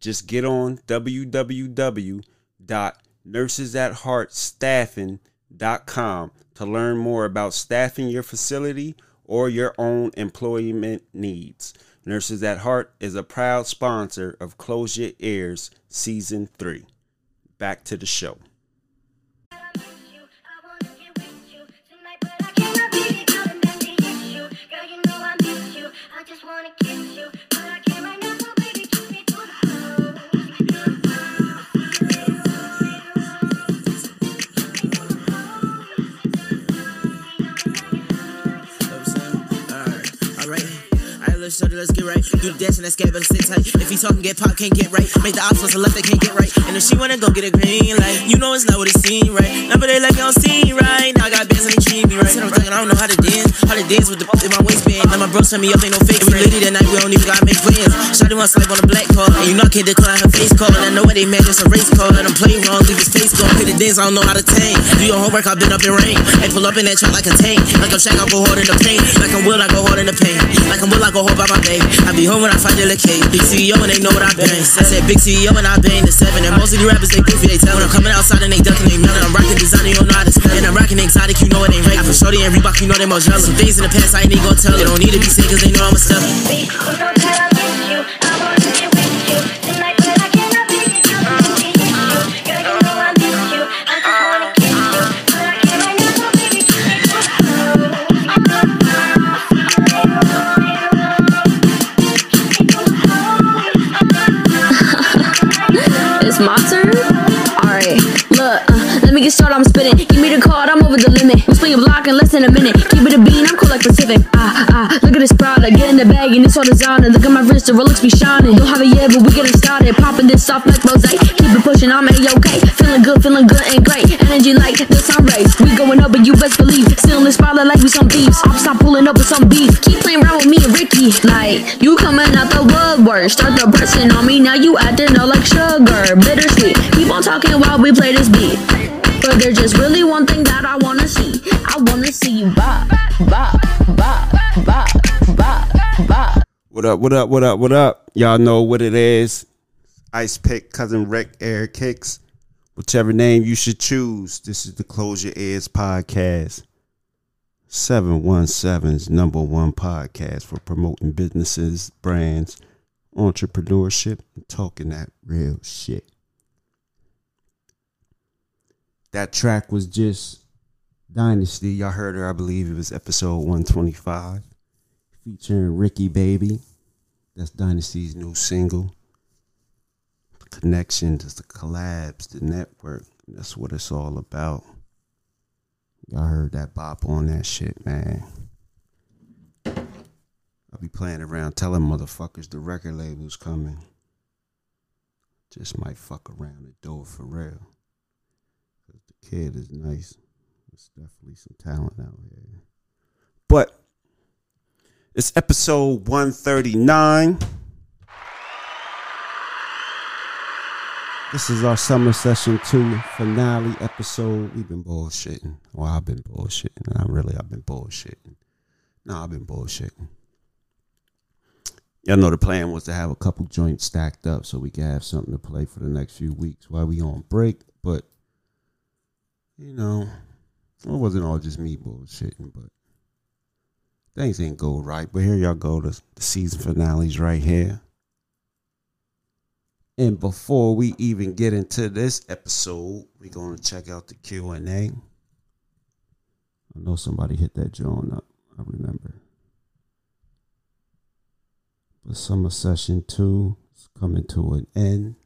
just get on www.nursesatheartstaffing.com to learn more about staffing your facility or your own employment needs. Nurses at Heart is a proud sponsor of Close Your Ears Season 3. Back to the show. It, let's get right. Do the dance and scab, better sit tight. If he talking, get pop, can't get right. Make the options left, they can't get right. And if she wanna go get a green light, you know it's not what it seems right. Now, but they like, I don't right. Now I got bands and they treat me right. Said I'm talking, I don't know how to dance. How to dance with the in my waistband. Now my bro send me up, ain't no fake. We lady that night, we don't even gotta make plans. Shotty want swipe on the black card. And you know I can't decline her face call. And I know what they mad, just a race call. Let them play wrong, leave his face gone. Hit the dance, I don't know how to tame. Do your homework, I've been up in rain. Hey, pull up in that truck like a tank. Like I'm Shaq, I go hard in the paint. Like I'm Will, I go hard in the paint. Like I'm Will, I go hard by my babe. I be home when I find the case. Big CEO and they know what I bang. I said big CEO and I bang the seven. And most of the rappers they goofy, they tell when I'm coming outside and they ducking, they melting. I'm rocking designer, you don't know how to spell. And I'm rocking exotic, you know it ain't. I for shorty and Reebok, you know they more jealous. Some things in the past I ain't even gonna tell. They don't need to be said cause they know I'm a step. Turn? Alright, look, uh, let me get started, I'm spinning. Give me the card, I'm over the limit. I'm swinging block in less than a minute. Keep it a bean, I'm cool like Pacific. Ah, ah, this product, get in the bag and it's all designer. Look at my wrist, the Rolex be shining. Don't have it yet, but we getting started. Popping this off like mosaic. Keep it pushing, I'm A-OK. Feeling good, feeling good and great. Energy like the sun rays. We going up, but you best believe. Still in the spotlight like we some thieves. I'm stop pulling up with some beef. Keep playing around with me and Ricky. Like, you coming out the woodwork. Start the pressing on me, now you acting all like sugar. Bittersweet. Keep on talking while we play this beat. But there's just really one thing that I wanna see. I wanna see you bop, bop, What up, what up, what up, what up? Y'all know what it is. Ice Pick, Cousin Rick, Air Kicks. Whichever name you should choose. This is the Close Your Ears podcast. 717's number one podcast for promoting businesses, brands, entrepreneurship, and talking that real shit. That track was just Dynastie. Y'all heard her, I believe it was episode 125. Featuring RickyyBabyyy. That's Dynastie's new single. The connections, the collabs, the network. That's what it's all about. Y'all heard that bop on that shit, man. I'll be playing around telling motherfuckers the record label's coming. Just might fuck around and do it for real. Cause the kid is nice. There's definitely some talent out here. But it's episode 139. This is our summer session two finale episode. We've been bullshitting. Well, I've been bullshitting. Not really, I've been bullshitting. No, I've been bullshitting. Y'all know the plan was to have a couple joints stacked up so we could have something to play for the next few weeks while we on break. But you know, it wasn't all just me bullshitting, but things ain't go right. But here y'all go. The, the season finales right here. And before we even get into this episode, we're gonna check out the Q and A. I know somebody hit that joint up. I remember. But summer session two is coming to an end.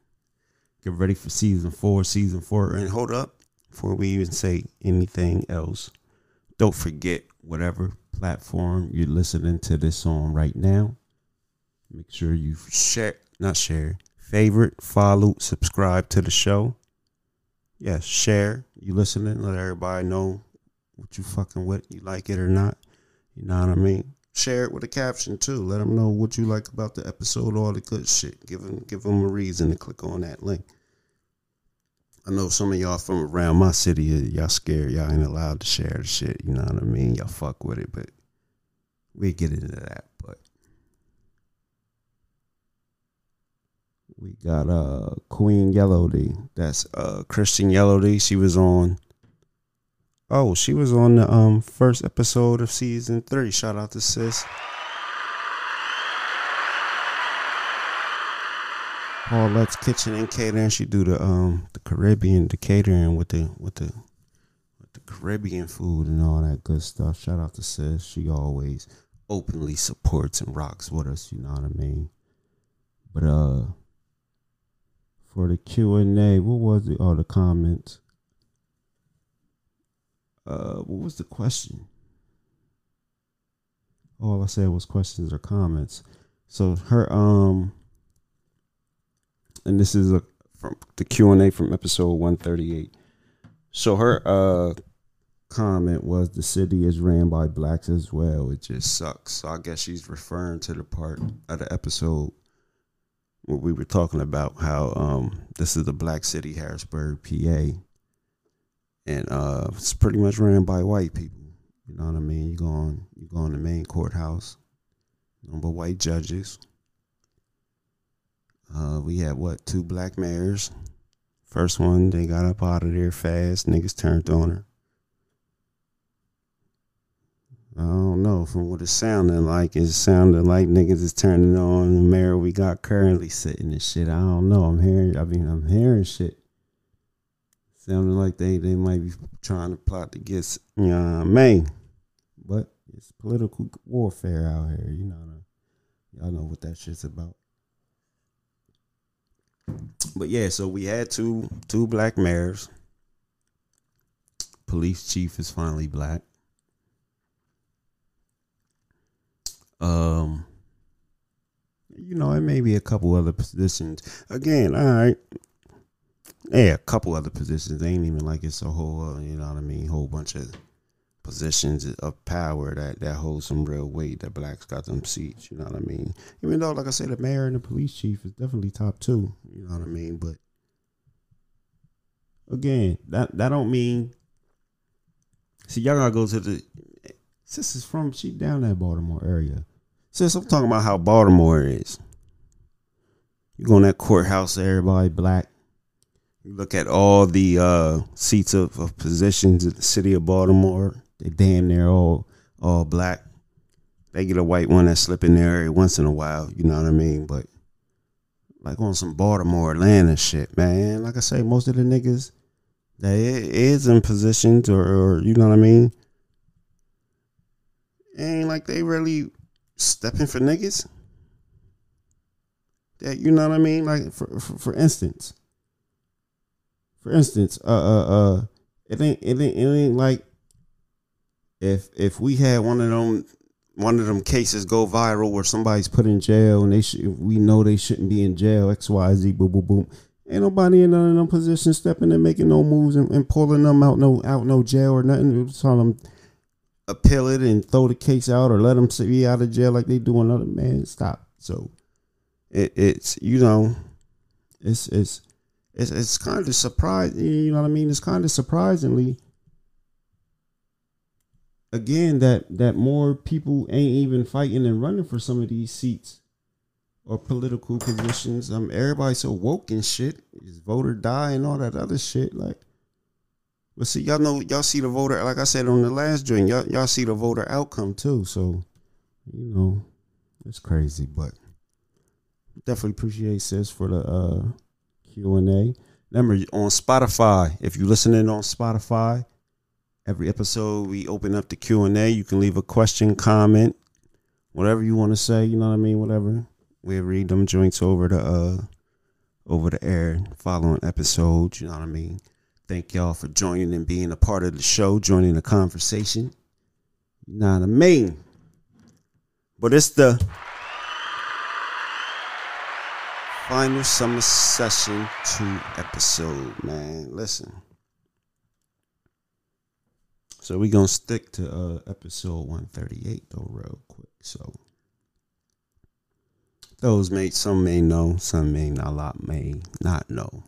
Get ready for season four. Season four, and hold up before we even say anything else. Don't forget whatever platform you're listening to this on right now. Make sure you share, not share, favorite, follow, subscribe to the show. Yes, share. You listening? Let everybody know what you fucking with. You like it or not? You know what I mean? Share it with a caption too. Let them know what you like about the episode, all the good shit. Give them, give them a reason to click on that link. I know some of y'all from around my city, y'all scared. Y'all ain't allowed to share the shit. You know what I mean? Y'all fuck with it, but we get into that. But we got uh Queen Yellowdy. That's uh Christian Yellowdy. She was on. Oh, she was on the um first episode of season three. Shout out to sis. Paulette's Kitchen and Catering. She do the um the Caribbean, the catering with the with the with the Caribbean food and all that good stuff. Shout out to sis. She always openly supports and rocks with us. You know what I mean? But uh, for the Q and A, what was it? All the comments. Uh, what was the question? All I said was questions or comments. So her um and this is a from the Q and A from episode one thirty eight. So her uh comment was the city is ran by blacks as well. It just sucks. So I guess she's referring to the part of the episode where we were talking about how um this is the black city, Harrisburg, PA. And uh it's pretty much ran by white people. You know what I mean? You go on you go on the main courthouse, number white judges. Uh, we had what two black mayors. First one, they got up out of there fast. Niggas turned on her. I don't know from what it sounded like. It sounded like niggas is turning on the mayor we got currently sitting and shit. I don't know. I'm hearing. I mean, I'm hearing shit. Sounding like they they might be trying to plot to get you know what I mean. But it's political warfare out here. You know, y'all know what that shit's about. But yeah, so we had two two black mayors. Police chief is finally black. Um, you know, it may be a couple other positions. Again, all right. Yeah, a couple other positions. They ain't even like it's a whole, uh, you know what I mean, whole bunch of positions of power that that hold some real weight. That blacks got them seats. You know what I mean? Even though, like I said, the mayor and the police chief is definitely top two. You know what I mean? But again, that that don't mean. See, y'all gotta go to the. Sis is from she down that Baltimore area. Sis, I'm talking about how Baltimore is. You go in that courthouse, everybody black. You look at all the uh, seats of, of positions in the city of Baltimore. They damn near all all black. They get a white one that slip in there every once in a while. You know what I mean? But like on some Baltimore, Atlanta shit, man. Like I say, most of the niggas that is in positions or, or you know what I mean, ain't like they really stepping for niggas. That you know what I mean? Like for for, for instance, for instance, uh uh uh, it ain't it ain't it ain't like if if we had one of them one of them cases go viral where somebody's put in jail and they should we know they shouldn't be in jail X Y Z boom boom boom. Ain't nobody in none of them positions stepping and making no moves and, and pulling them out no out no jail or nothing. Telling them appeal it and throw the case out or let them be out of jail like they do another man. Stop. So it, it's you know, it's it's it's it's kind of surprising. You know what I mean? It's kind of surprisingly again that that more people ain't even fighting and running for some of these seats or political positions. Um, everybody's so woke and shit. Is voter die and all that other shit. Like, but see, y'all know, y'all see the voter. Like I said on the last joint, y'all y'all see the voter outcome too. So, you know, it's crazy, but definitely appreciate sis for the uh Q and A. Remember on Spotify, if you're listening on Spotify, every episode we open up the Q and A. You can leave a question, comment, whatever you want to say. You know what I mean? Whatever. We read them joints over the uh over the air following episodes. You know what I mean? Thank y'all for joining and being a part of the show, joining the conversation. You know what I mean? But it's the final summer session two episode, man. Listen. So we're gonna stick to uh episode 138 though, real quick. So those may some may know, some may not a lot may not know.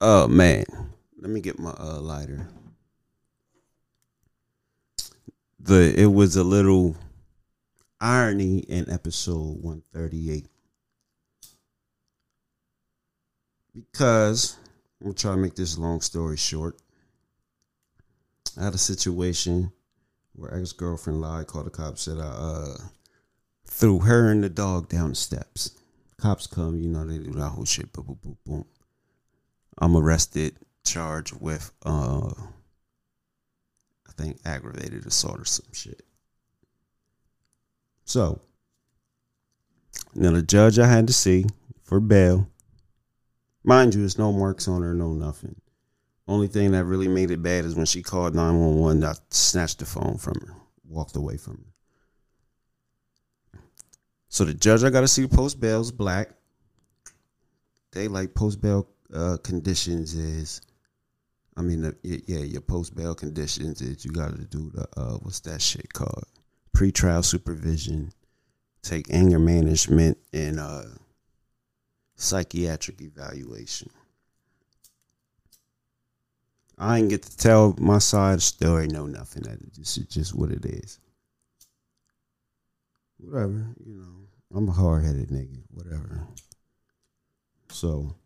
Oh man. Let me get my uh lighter. The it was a little irony in episode 138. Because I'm gonna try to make this long story short. I had a situation where ex girlfriend lied, called the cops, said I uh, threw her and the dog down the steps. Cops come, you know, they do that whole shit. Boom, boom, boom, boom. I'm arrested, charged with, uh, I think, aggravated assault or some shit. So, now the judge I had to see for bail, mind you, there's no marks on her, no nothing. Only thing that really made it bad is when she called 911, I snatched the phone from her, walked away from her. So the judge I got to see post bail is black. They like post bail uh, conditions is, I mean, uh, yeah, your post bail conditions is you got to do the uh, what's that shit called? Pretrial supervision, take anger management, and uh, psychiatric evaluation. I ain't get to tell my side of the story, no nothing. That This is just what it is. Whatever, you know. I'm a hard headed nigga. Whatever. So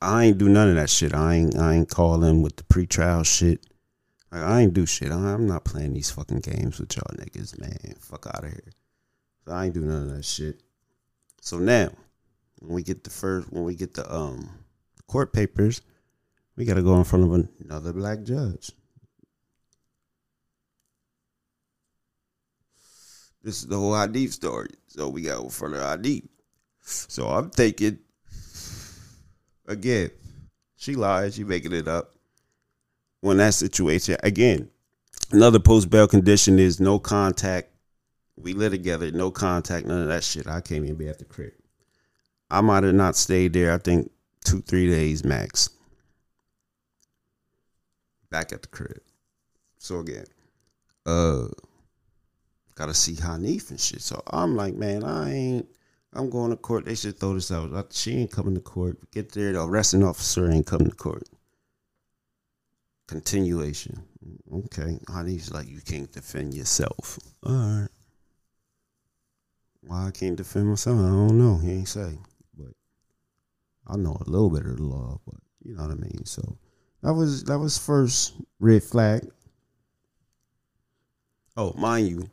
I ain't do none of that shit. I ain't I ain't calling with the pretrial shit. I ain't do shit. I'm not playing these fucking games with y'all niggas, man. Fuck out of here. So I ain't do none of that shit. So now, when we get the first, when we get the um court papers, we got to go in front of another black judge. This is the whole Hanif story. So we got go in front of Hanif. So I'm thinking, again, she lied. She making it up. When that situation, again, another post bail condition is no contact. We live together, no contact, none of that shit. I can't even be at the crib. I might have not stayed there. I think two, three days max back at the crib. So again, uh, gotta see Hanif and shit. So I'm like, man, I ain't. I'm going to court. They should throw this out. She ain't coming to court. Get there. The arresting officer ain't coming to court. Continuation. Okay. Hanif's like, you can't defend yourself. All right. Why I can't defend myself? I don't know. He ain't say. But I know a little bit of the law, but you know what I mean. So that was that was first red flag. Oh, mind you,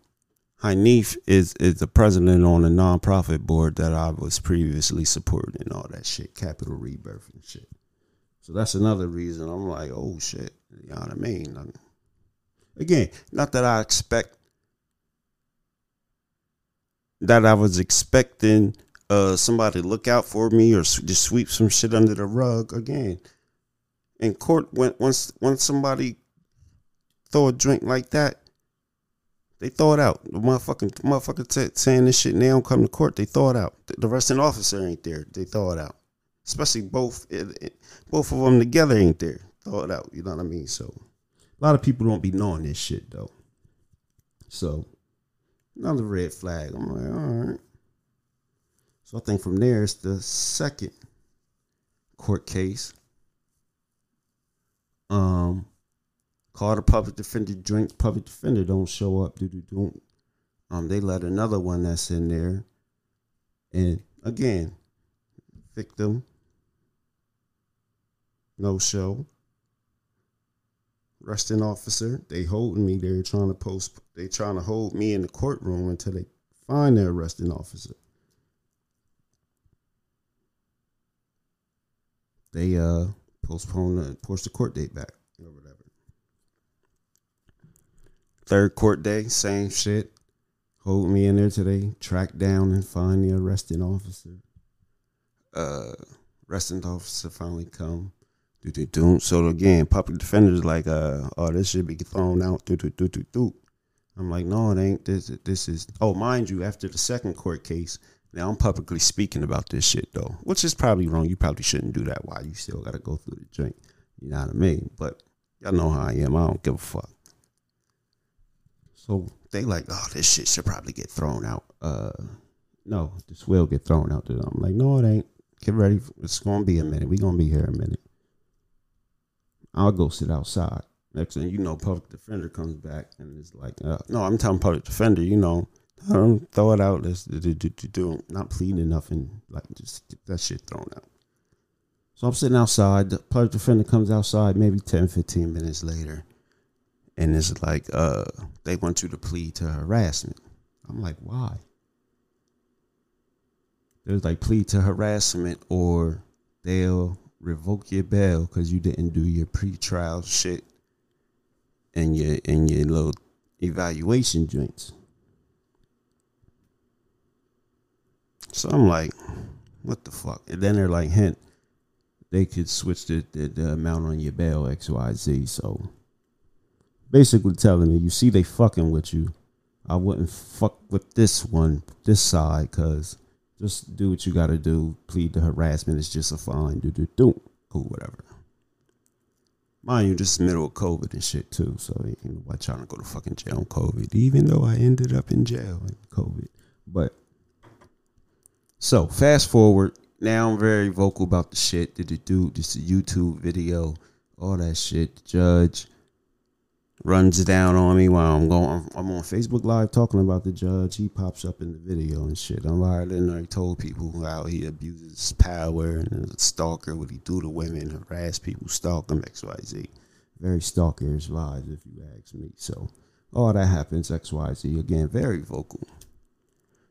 Hanif is is the president on a nonprofit board that I was previously supporting and all that shit, Capital Rebirth and shit. So that's another reason I'm like, oh shit, you know what I mean? I'm, again, not that I expect that I was expecting uh somebody to look out for me or just sweep some shit under the rug again in court when once once somebody throw a drink like that, they throw it out. The motherfucking motherfucker t- saying this shit and they don't come to court, they throw it out. The, the arresting officer ain't there, they throw it out. Especially both it, it, both of them together ain't there. Throw it out. You know what I mean? So a lot of people don't be knowing this shit though. So another red flag. I'm like, all right. So I think from there it's the second court case. Um, call the public defender, drink public defender don't show up. Do do do. Um, they let another one that's in there, and again, victim, no show. Arresting officer, they holding me. They're trying to post. They trying to hold me in the courtroom until they find their arresting officer. They uh postpone the push the court date back or whatever. Third court day, same shit. Hold me in there today. Track down and find the arresting officer. Uh, arresting officer finally come. Do do do. So again, public defenders like, uh, oh, this should be thrown out. Do do do do do. I'm like, no, it ain't. This this is. Oh, mind you, after the second court case, now I'm publicly speaking about this shit though, which is probably wrong. You probably shouldn't do that. Why you still got to go through the drink? You know what I mean? But y'all know how I am. I don't give a fuck. So they like, oh, this shit should probably get thrown out. Uh, no, this will get thrown out. I'm like, no, it ain't. Get ready. It's gonna be a minute. We gonna be here a minute. I'll go sit outside. Next thing you know, public defender comes back and it's like, uh, no, I'm telling public defender, you know, don't throw it out. Let's do, do, do, do, not pleading nothing. Like just get that shit thrown out. So I'm sitting outside. The public defender comes outside maybe 10, 15 minutes later. And it's like, uh, they want you to plead to harassment. I'm like, why? There's like plead to harassment or they'll revoke your bail because you didn't do your pre-trial shit and your and your little evaluation joints. So I'm like, what the fuck? And then they're like, hint, they could switch the, the, the amount on your bail, XYZ. So basically telling me, you see, they fucking with you. I wouldn't fuck with this one, this side, because just do what you got to do. Plead the harassment. It's just a fine. Do, do, do. Cool, whatever. Mind you, this is middle of COVID and shit, too. So, why trying to go to fucking jail on COVID, even though I ended up in jail in COVID. But so fast forward. Now I'm very vocal about the shit. Did the dude just a YouTube video, all that shit. The judge runs down on me while I'm going. I'm on Facebook Live talking about the judge. He pops up in the video and shit. I'm already already told people how he abuses power and a stalker. What he do to women, harass people, stalk them, X Y Z. Very stalkerish vibes, if you ask me. So all that happens, X Y Z. Again, very vocal.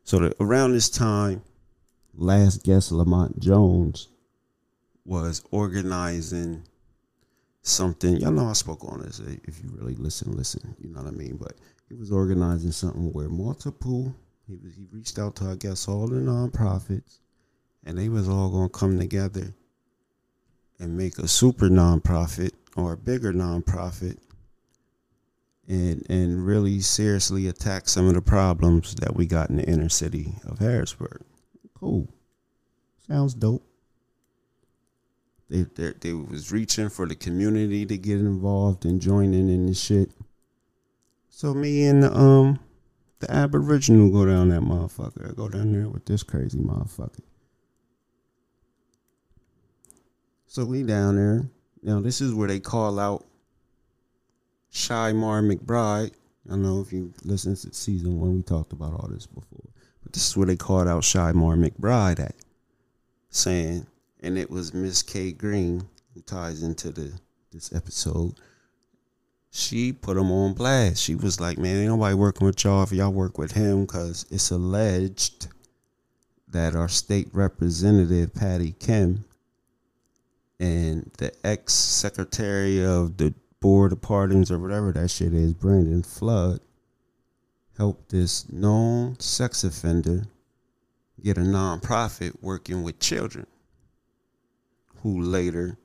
So that around this time last guest Lamont Jones was organizing something. Y'all know I spoke on this. If you really listen, listen. You know what I mean. But he was organizing something where multiple. He was he reached out to I guess all the nonprofits, and they was all gonna come together and make a super nonprofit or a bigger nonprofit and and really seriously attack some of the problems that we got in the inner city of Harrisburg. Cool. Sounds dope. They, they they was reaching for the community to get involved and joining in this shit. So me and the um the Aboriginal go down that motherfucker. I go down there with this crazy motherfucker. So we down there. Now this is where they call out Shy Mar McBride. I know if you listened to season one, we talked about all this before. But this is where they called out Shy McBride at, saying, and it was Miss K Green who ties into the this episode. She put him on blast. She was like, "Man, ain't nobody working with y'all if y'all work with him, because it's alleged that our state representative Patty Kim and the ex secretary of the board of pardons or whatever that shit is, Brandon Flood, help this known sex offender get a nonprofit working with children who later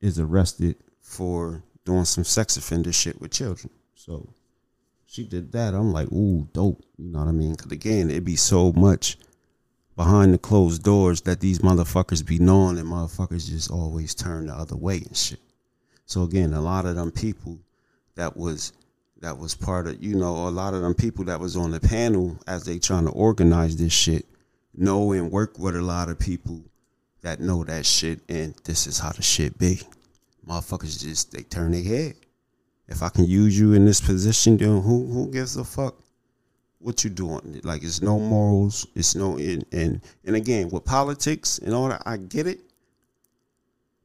is arrested for doing some sex offender shit with children. So she did that. I'm like, ooh, dope. You know what I mean? Because again, it'd be so much behind the closed doors that these motherfuckers be knowing and motherfuckers just always turn the other way and shit. So again, a lot of them people that was that was part of, you know, a lot of them people that was on the panel as they trying to organize this shit know and work with a lot of people that know that shit, and this is how the shit be. Motherfuckers just they turn their head. If I can use you in this position, then who who gives a fuck what you doing? Like it's no morals, it's no and and, and again with politics and all that, I get it.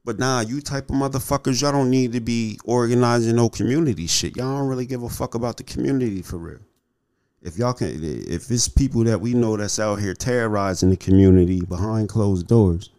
But nah, you type of motherfuckers, y'all don't need to be organizing no community shit. Y'all don't really give a fuck about the community for real. If y'all can, if it's people that we know that's out here terrorizing the community behind closed doors,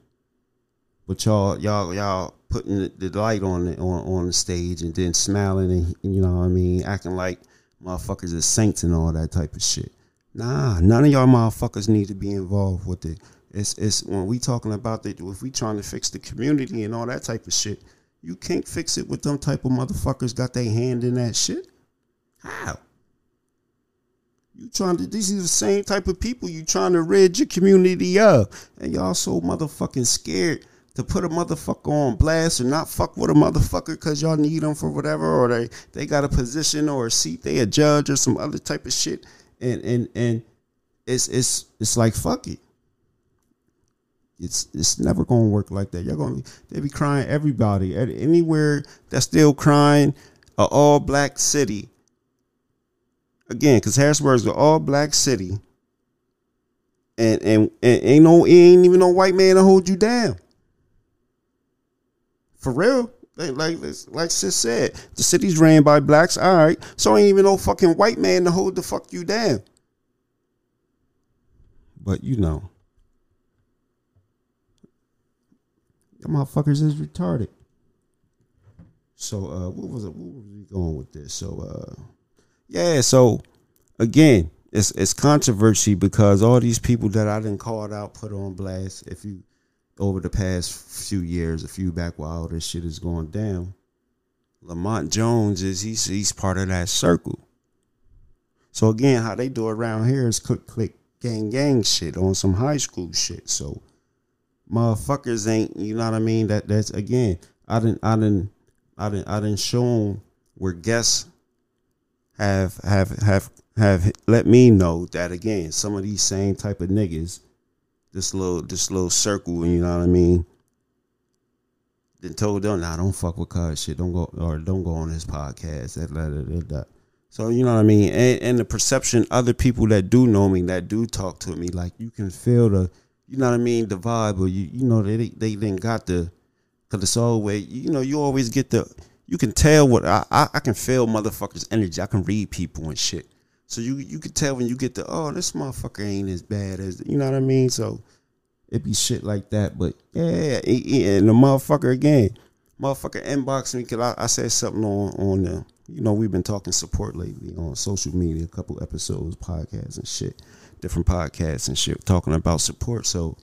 but y'all, y'all, y'all putting the, the light on the, on on the stage and then smiling and you know what I mean, acting like motherfuckers are saints and all that type of shit. Nah, none of y'all motherfuckers need to be involved with it. It's it's when we talking about that if we trying to fix the community and all that type of shit, you can't fix it with them type of motherfuckers got their hand in that shit. How? You trying to these are the same type of people you trying to rid your community of. And y'all so motherfucking scared to put a motherfucker on blast or not fuck with a motherfucker because y'all need them for whatever or they they got a position or a seat they a judge or some other type of shit and and and it's it's it's like fuck it it's it's never gonna work like that y'all gonna be they be crying everybody at anywhere that's still crying a all black city again because harrisburg's an all black city and, and and ain't no ain't even no white man to hold you down for real. Like like like sis said, the city's ran by blacks. All right, so ain't even no fucking white man to hold the fuck you down. But you know, the motherfuckers is retarded. So uh, what was it? What was we going with this? So uh, yeah. So again, it's it's controversy because all these people that I didn't call out, put on blast. If you over the past few years, a few back while all this shit is going down, Lamont Jones is he's he's part of that circle. So again, how they do around here is click click gang gang shit on some high school shit. So motherfuckers ain't you know what I mean? That that's again, I didn't I didn't I didn't I didn't show them where guests have have have have let me know that again, some of these same type of niggas this little this little circle, you know what I mean? Then told them, nah, don't fuck with cuz shit. Don't go or don't go on his podcast. That, that, that, that. So you know what I mean? And, and the perception other people that do know me, that do talk to me, like you can feel the you know what I mean, the vibe or you you know they they didn't got the cause it's always you know, you always get the you can tell what I, I, I can feel motherfuckers energy. I can read people and shit. So you you could tell when you get the oh this motherfucker ain't as bad as you know what I mean. So it be shit like that. But yeah, and the motherfucker again, motherfucker inbox me because I, I, said something on on the you know we've been talking support lately on social media, a couple episodes, podcasts and shit, different podcasts and shit talking about support. So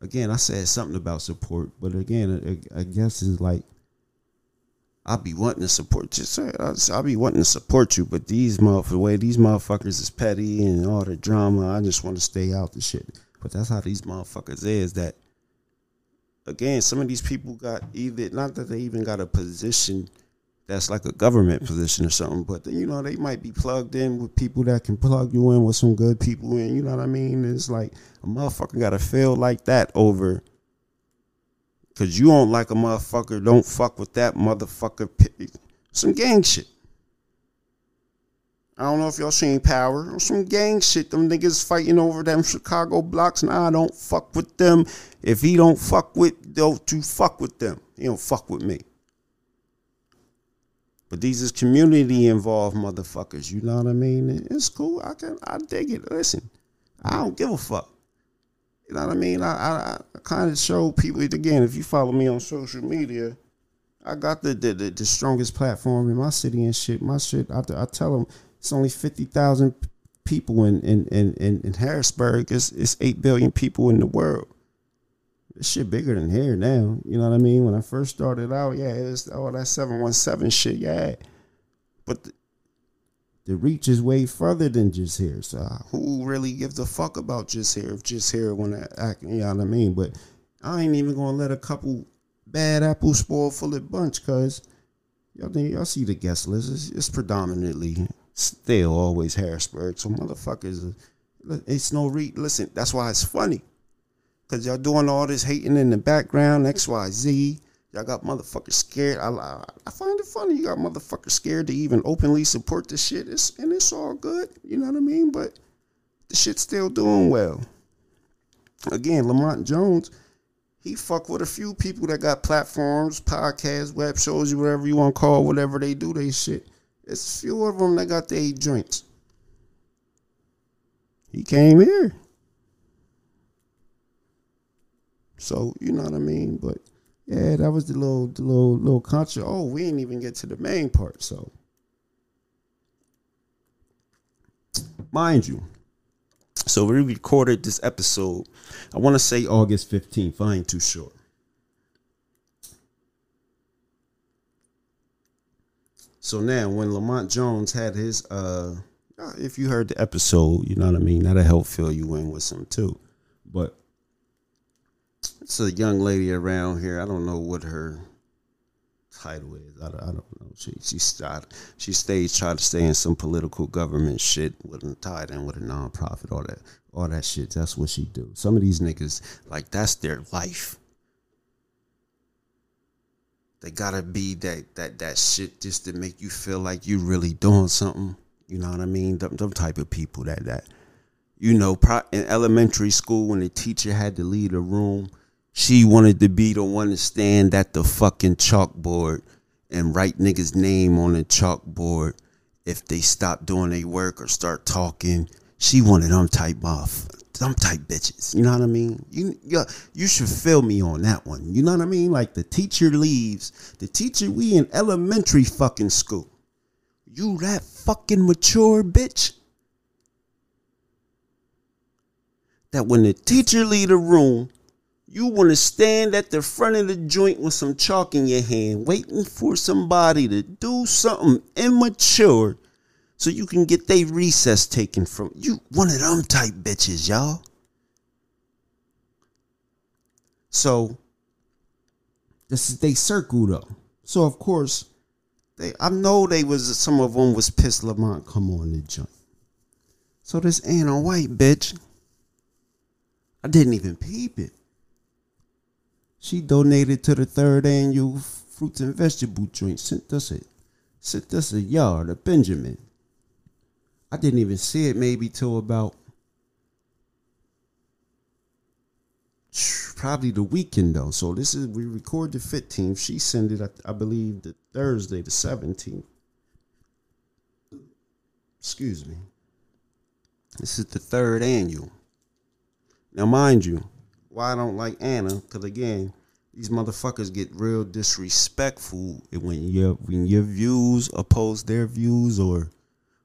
again, I said something about support, but again, I, I guess it's like I'll be wanting to support you. I'll be wanting to support you, but these motherfuckers, the way these motherfuckers is petty and all the drama, I just want to stay out the shit. But that's how these motherfuckers is. That again, some of these people got either not that they even got a position that's like a government position or something, but you know they might be plugged in with people that can plug you in with some good people, and you know what I mean. It's like a motherfucker got to feel like that over Cause you don't like a motherfucker, don't fuck with that motherfucker. Some gang shit. I don't know if y'all seen Power. Or some gang shit. Them niggas fighting over them Chicago blocks. Nah, I don't fuck with them. If he don't fuck with, don't you fuck with them. He don't fuck with me. But these is community involved motherfuckers. You know what I mean? It's cool. I can I dig it. Listen, I don't give a fuck. You know what I mean? I, I, I kind of show people again. If you follow me on social media, I got the the, the, the strongest platform in my city and shit. My shit, I, I tell them it's only fifty thousand people in in, in, in in Harrisburg. It's it's eight billion people in the world. This shit bigger than here now. You know what I mean? When I first started out, yeah, it's all that seven one seven shit, yeah. But the, the reach is way further than just here. So who really gives a fuck about just here if just here when I act, you know what I mean? But I ain't even gonna let a couple bad apples spoil full of bunch, cause y'all y'all see the guest list. It's, it's predominantly still always Harrisburg. So motherfuckers It's no re. Listen, that's why it's funny. Cause y'all doing all this hating in the background, X, Y, Z. Y'all got motherfuckers scared. I, I, I find it funny. You got motherfuckers scared to even openly support this shit. It's, and it's all good. You know what I mean? But the shit's still doing well. Again, Lamont Jones, he fuck with a few people that got platforms, podcasts, web shows, whatever you want to call, whatever they do, they shit. It's few of them that got their joints. He came here. So you know what I mean, but yeah, that was the little, the little, little contra. Oh, we didn't even get to the main part. So, mind you, so we recorded this episode. I want to say August fifteenth. I ain't too sure. So now, when Lamont Jones had his, uh, if you heard the episode, you know what I mean. That'll help fill you in with some too. But it's a young lady around here. I don't know what her title is. I, I don't know. She she started, she stayed trying to stay in some political government shit with tied in with a nonprofit, all that all that shit. That's what she do. Some of these niggas like that's their life. They gotta be that that that shit just to make you feel like you really doing something. You know what I mean? Them, them type of people that that you know in elementary school when the teacher had to leave the room she wanted to be the one to stand at the fucking chalkboard and write niggas' name on the chalkboard if they stop doing their work or start talking. She wanted them type off, them type bitches. You know what I mean? You, you you should feel me on that one. You know what I mean? Like the teacher leaves, the teacher we in elementary fucking school. You that fucking mature bitch. That when the teacher leave the room, you want to stand at the front of the joint with some chalk in your hand, waiting for somebody to do something immature so you can get their recess taken from you. One of them type bitches, y'all. So this is they circle though. So of course, they I know they was some of them was pissed Lamont come on the joint. So this Anna White bitch, I didn't even peep it. She donated to the third annual fruits and vegetable joint. Sent us a sent us a yard, a Benjamin. I didn't even see it maybe till about probably the weekend though. So this is we record the 15th. She sent it, I, I believe, the Thursday, the 17th. Excuse me. This is the third annual. Now, mind you, why I don't like Anna, because again, these motherfuckers get real disrespectful when your when your views oppose their views, or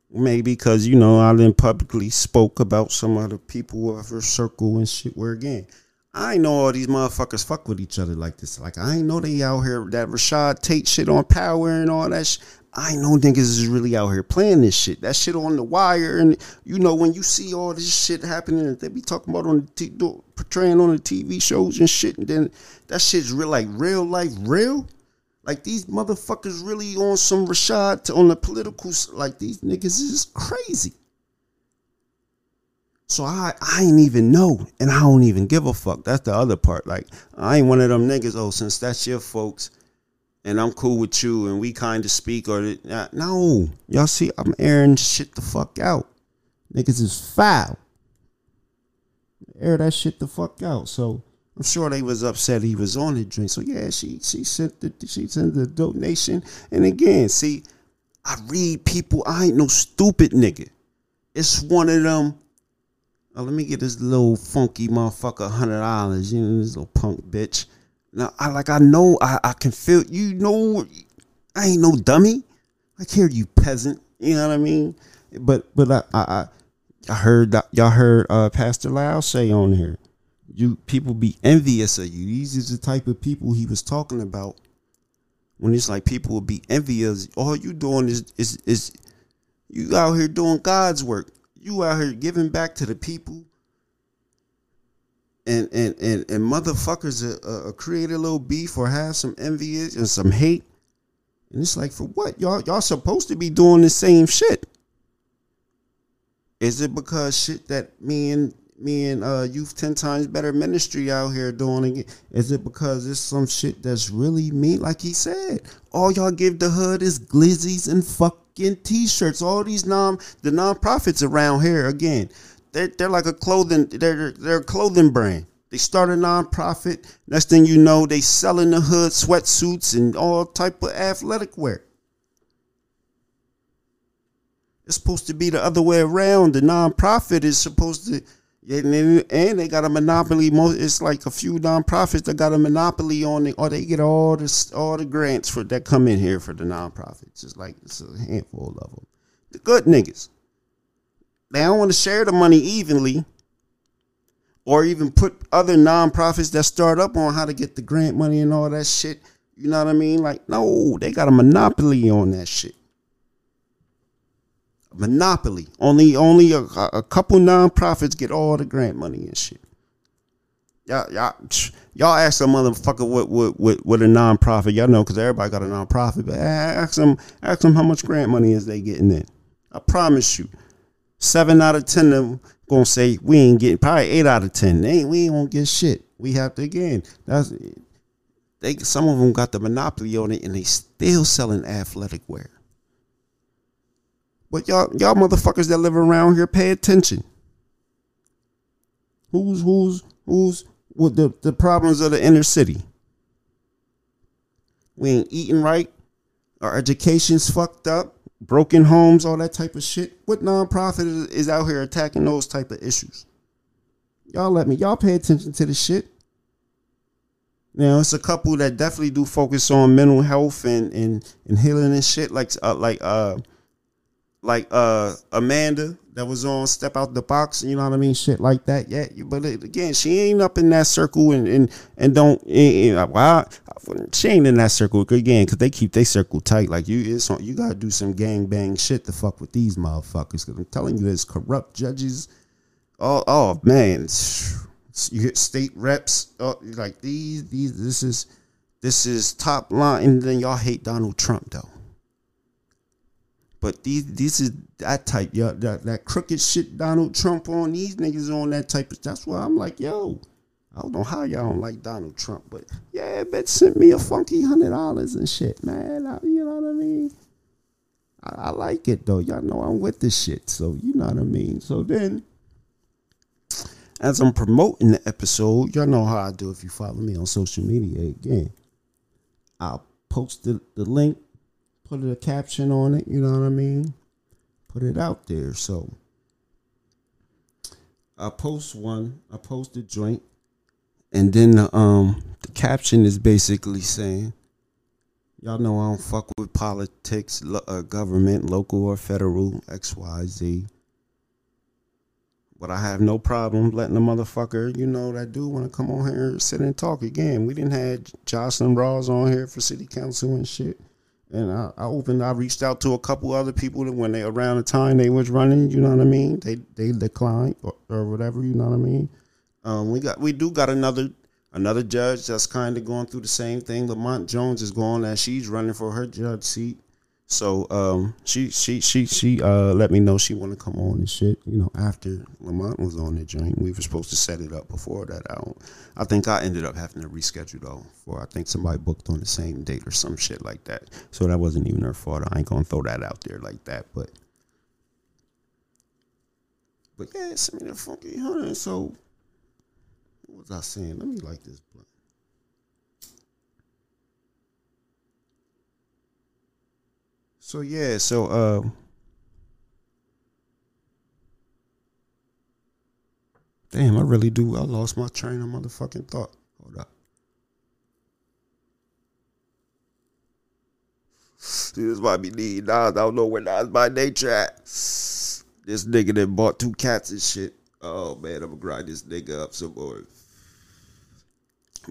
maybe because you know I then publicly spoke about some other people of her circle and shit. Where again, I know all these motherfuckers fuck with each other like this. Like I ain't know they out here that Rashad Tate shit on power and all that. Sh- I know niggas is really out here playing this shit. That shit on the wire, and you know when you see all this shit happening, they be talking about on the t- portraying on the TV shows and shit, and then that shit's real, like real life, real. Like these motherfuckers really on some Rashad on the political, like these niggas is crazy. So I I ain't even know, and I don't even give a fuck. That's the other part. Like I ain't one of them niggas. Oh, since that's your folks and I'm cool with you and we kind of speak or uh, no, y'all see I'm airing shit the fuck out. Niggas is foul. Air that shit the fuck out. So I'm sure they was upset he was on the drink. So yeah, she she sent the she sent the donation. And again, see, I read people. I ain't no stupid nigga. It's one of them. Oh, let me get this little funky motherfucker hundred dollars. You know, this little punk bitch. Now, I like I know I, I can feel you know I ain't no dummy. I hear you peasant. You know what I mean? But but I I I heard that y'all heard uh, Pastor Lau say on here. You people be envious of you. These is the type of people he was talking about. When it's like people will be envious. All you doing is is is you out here doing God's work. You out here giving back to the people and and and, and motherfuckers uh, uh, create a little beef or have some envy and some hate, and it's like for what y'all y'all supposed to be doing the same shit. Is it because shit that me and me and uh youth ten times better ministry out here doing it? Is it because it's some shit that's really me? Like he said, all y'all give the hood is glizzies and fucking t-shirts. All these non the non-profits around here again, they're they're like a clothing they're they're a clothing brand. They start a non-profit. Next thing you know, they selling the hood sweatsuits and all type of athletic wear. It's supposed to be the other way around. The nonprofit is supposed to, and they got a monopoly. It's like a few nonprofits that got a monopoly on it, or they get all the all the grants for that come in here for the nonprofits. It's like it's a handful of them. The good niggas, they don't want to share the money evenly, or even put other nonprofits that start up on how to get the grant money and all that shit. You know what I mean? Like, no, they got a monopoly on that shit monopoly. Only only a, a couple nonprofits get all the grant money and shit. Y'all, y'all, y'all ask a motherfucker what, what, what, what a nonprofit. Y'all know because everybody got a nonprofit, but ask them, ask them how much grant money is they getting in. I promise you, seven out of ten of them gonna say we ain't getting. Probably eight out of ten, they ain't, we ain't gonna get shit. We have to again. That's they. Some of them got the monopoly on it, and they still selling athletic wear. But y'all, y'all motherfuckers that live around here, pay attention. Who's who's who's with the, the problems of the inner city? We ain't eating right. Our education's fucked up. Broken homes, all that type of shit. What nonprofit is, is out here attacking those type of issues? Y'all let me. Y'all pay attention to the shit. Now it's a couple that definitely do focus on mental health and and, and healing and shit like uh, like uh like uh Amanda that was on Step Out the Box, you know what I mean, shit like that. Yeah, but uh, again, she ain't up in that circle and and and don't. And, and, uh, well, she ain't in that circle again because they keep their circle tight. Like you, it's on, you gotta do some gang bang shit to fuck with these motherfuckers. Because I'm telling you, there's corrupt judges. Oh, oh man, you get state reps. Oh, like these, these. This is this is top line. And then y'all hate Donald Trump though. But these this is that type, yo, that, that crooked shit Donald Trump on these niggas on that type of that's why I'm like, yo, I don't know how y'all don't like Donald Trump, but yeah, bet sent me a funky hundred dollars and shit, man. I, you know what I mean? I, I like it though. Y'all know I'm with this shit, so you know what I mean. So then as I'm promoting the episode, y'all know how I do if you follow me on social media again. I'll post the, the link put a caption on it, you know what I mean? Put it out there. So I post one, I post a joint, and then the um the caption is basically saying, Y'all know I don't fuck with politics, lo- uh, government, local or federal, X, Y, Z. But I have no problem letting a motherfucker, you know, that do want to come on here sit and talk again. We didn't have Jocelyn Rawls on here for city council and shit and I, I opened. I reached out to a couple other people that when they around the time they was running, you know what I mean. They they declined or, or whatever, you know what I mean. Um, we got we do got another another judge that's kind of going through the same thing. Lamont Jones is going as she's running for her judge seat. So um, she she she she uh, let me know she want to come on and shit. You know, after Lamont was on the joint, we were supposed to set it up before that. I don't. I think I ended up having to reschedule though. For I think somebody booked on the same date or some shit like that. So that wasn't even her fault. I ain't gonna throw that out there like that. But but yeah, send me the funky hunter. So what was I saying? Let me like this blunt. So yeah, so uh Damn, I really do. I lost my train of motherfucking thought. Hold up. See, this might be need Nas. I don't know where Nas by nature at. This nigga that bought two cats and shit. Oh man, I'm gonna grind this nigga up some more.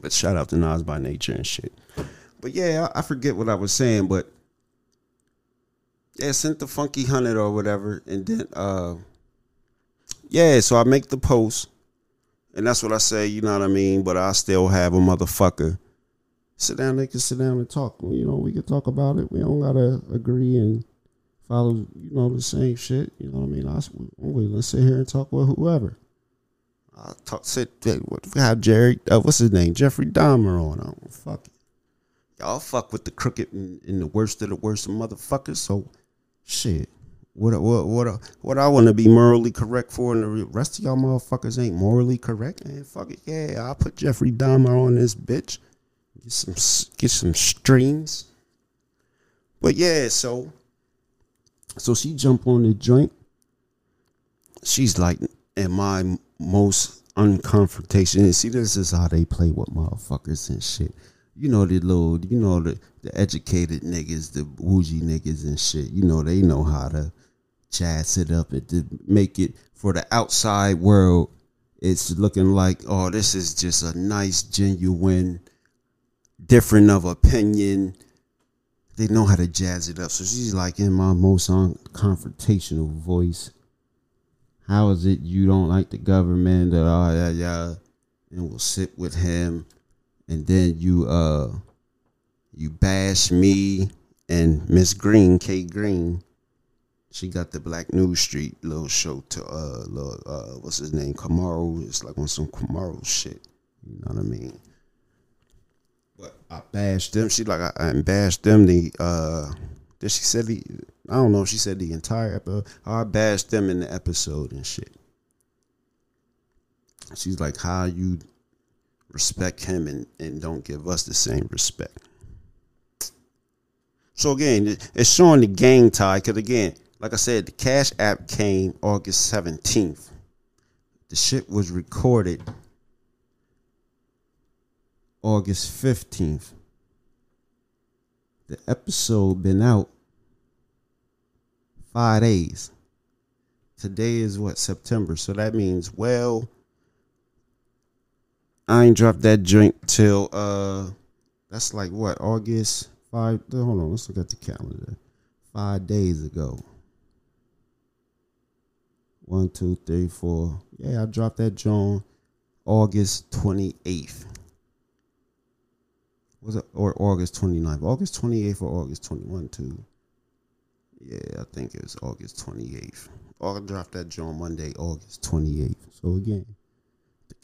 But shout out to Nas by nature and shit. But yeah, I forget what I was saying, but yeah, sent the funky hundred or whatever, and then uh, yeah, so I make the post, and that's what I say. You know what I mean? But I still have a motherfucker. Sit down, they can sit down and talk. You know, we can talk about it. We don't gotta agree and follow, you know, the same shit. You know what I mean? I, to sit here and talk with whoever. I talk, sit, have Jerry, uh, what's his name? Jeffrey Dahmer on. I don't fuck it. Y'all fuck with the crooked and, and the worst of the worst of motherfuckers. So, shit. What what what what I want to be morally correct for, and the rest of y'all motherfuckers ain't morally correct. And fuck it, yeah, I'll put Jeffrey Dahmer on this bitch. Get some get some streams. But yeah, so so she jump on the joint. She's like, in my most unconfrontation. And see, this is how they play with motherfuckers and shit. You know the little, you know the the educated niggas, the bougie niggas and shit. You know they know how to jazz it up and to make it for the outside world. It's looking like, oh, this is just a nice, genuine, different of opinion they know how to jazz it up. So she's like in my most confrontational voice. How is it you don't like the government? Ah yeah yeah, and we'll sit with him, and then you uh you bash me and Miss Green Kate Green. She got the Black News Street little show to uh little uh what's his name Kamaru. It's like on some Kamaru shit. You know what I mean? But I bashed them. She like I, I bashed them. The uh, did she said the I don't know. She said the entire episode. I bashed them in the episode and shit. She's like, how you respect him and, and don't give us the same respect. So again, it's showing the gang tie. Cause again, like I said, the Cash App came August 17th. The shit was recorded August 15th. The episode been out five days. Today is what September, so that means well, I ain't dropped that joint till uh, that's like what August five. Hold on, let's look at the calendar. Five days ago. One, two, three, four. Yeah, I dropped that joint August twenty eighth was it or August 29th? August 28th or August 21 too. Yeah, I think it was August 28th. I dropped that joint Monday, August 28th. So again,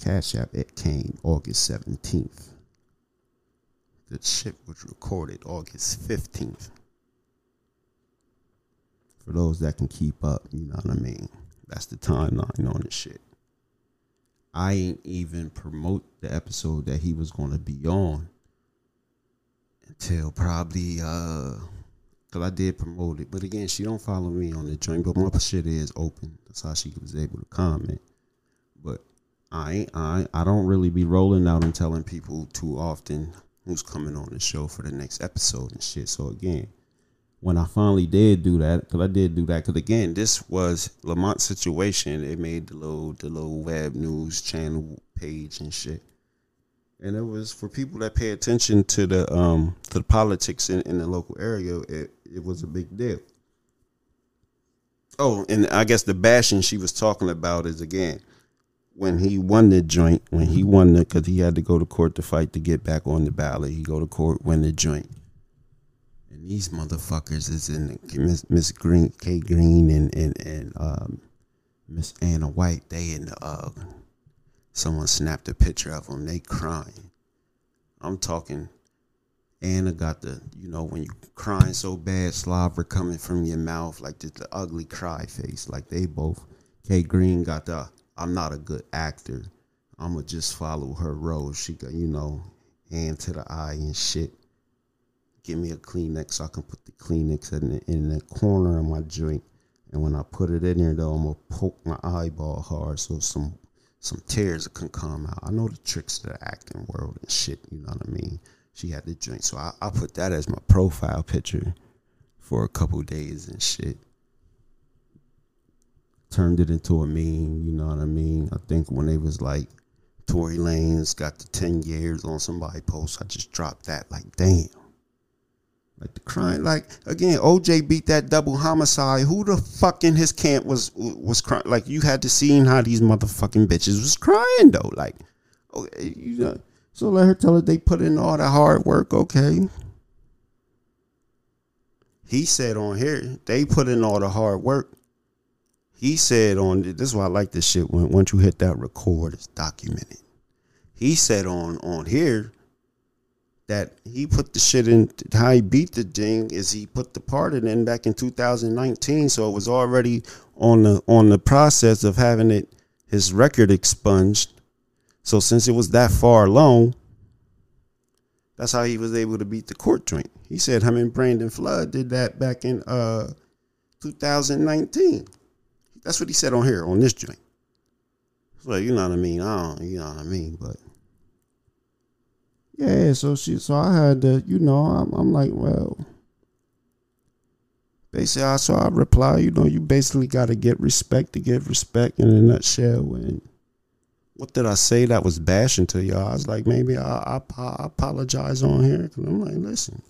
Cash App it came August 17th. The shit was recorded August 15th. For those that can keep up, you know what I mean. That's the timeline on the shit. I ain't even promote the episode that he was gonna be on until probably uh Cause I did promote it, but again, she don't follow me on the joint. But my shit is open. That's how she was able to comment. But I I I don't really be rolling out and telling people too often who's coming on the show for the next episode and shit. So again, when I finally did do that, because I did do that, because again, this was Lamont's situation. It made the little the little web news channel page and shit and it was for people that pay attention to the um to the politics in, in the local area. It it was a big deal. Oh, and I guess the bashing she was talking about is again when he won the joint, when he won the because he had to go to court to fight to get back on the ballot. He go to court, win the joint, and these motherfuckers is in Miss Miss Green, K Green, and and and um, Miss Anna White. They in the uh, Someone snapped a picture of them. They crying. I'm talking. Anna got the, you know, when you crying so bad, slobber coming from your mouth, like just the ugly cry face. Like they both. K Green got the, I'm not a good actor. I'ma just follow her role. She got, you know, hand to the eye and shit. Give me a Kleenex so I can put the Kleenex in the, in the corner of my drink. And when I put it in there, though, I'm gonna poke my eyeball hard so some some tears can come out. I know the tricks of the acting world and shit. You know what I mean? She had the drink, so I, I put that as my profile picture for a couple days and shit. Turned it into a meme. You know what I mean? I think when they was like, Tory Lanez got the ten years on somebody post, I just dropped that. Like, damn. Like the crime, like again, OJ beat that double homicide. Who the fuck in his camp was was crying? Like you had to see how these motherfucking bitches was crying though. Like, okay, you know. So let her tell her they put in all the hard work. Okay. he said on here they put in all the hard work. He said on this is why I like this shit when once you hit that record, it's documented. He said on on here that he put the shit in how he beat the ding is he put the part in back in 2019 so it was already on the on the process of having it his record expunged. So since it was that far along that's how he was able to beat the court joint. He said him and brandon flood did that back in uh 2019 that's what he said on here on this joint so you know what i mean i don't you know what i mean but yeah, so she, so I had to, you know, I'm, I'm like, well, basically, I so I reply, you know, you basically got to get respect to give respect in a nutshell. And what did I say that was bashing to y'all? I was like, maybe I, I, I apologize on here because I'm like, listen,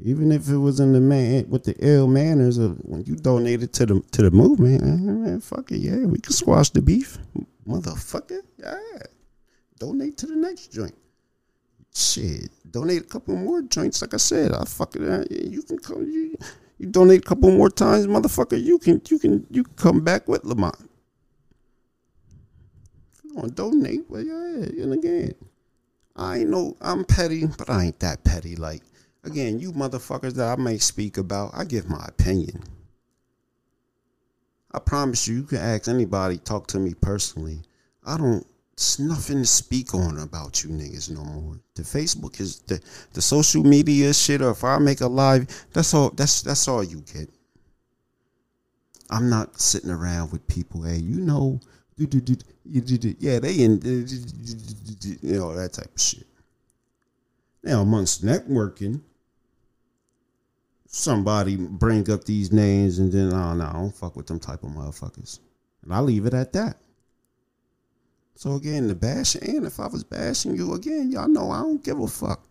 even if it was in the man with the ill manners of when you donated to the to the movement, man, fuck it, yeah, we can squash the beef, motherfucker, yeah, donate to the next joint shit, donate a couple more joints. Like I said, I fucking uh, you can come you you donate a couple more times, motherfucker. You can you can you can come back with Lamont. Want to donate, well yeah, and again, I know I'm petty, but I ain't that petty. Like again, you motherfuckers that I may speak about, I give my opinion. I promise you, you can ask anybody, talk to me personally. I don't it's nothing to speak on about you niggas no more. The Facebook is the the social media shit, or if I make a live, that's all. That's that's all you get. I'm not sitting around with people. Hey, you know, yeah, they in, you know, that type of shit. Now, amongst networking, somebody bring up these names, and then oh no, I don't fuck with them type of motherfuckers, and I leave it at that. So again, the bashing, and if I was bashing you again, y'all know I don't give a fuck.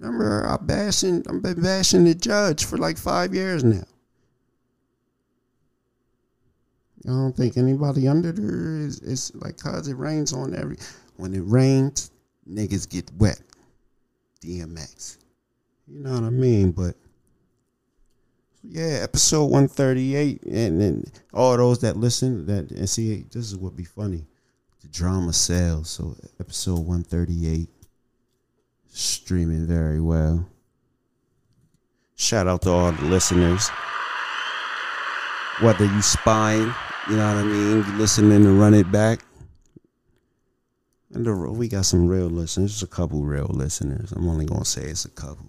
Remember, I bashing, I've been bashing the judge for like five years now. I don't think anybody under there is, is like cause it rains on every when it rains, niggas get wet. DMX. You know what I mean? But yeah, episode 138 and, and all those that listen that and see this is what be funny the drama sells. So episode 138 streaming very well. Shout out to all the listeners. Whether you spying, you know what I mean, you listening to run it back. And the, we got some real listeners, Just a couple real listeners. I'm only gonna say it's a couple.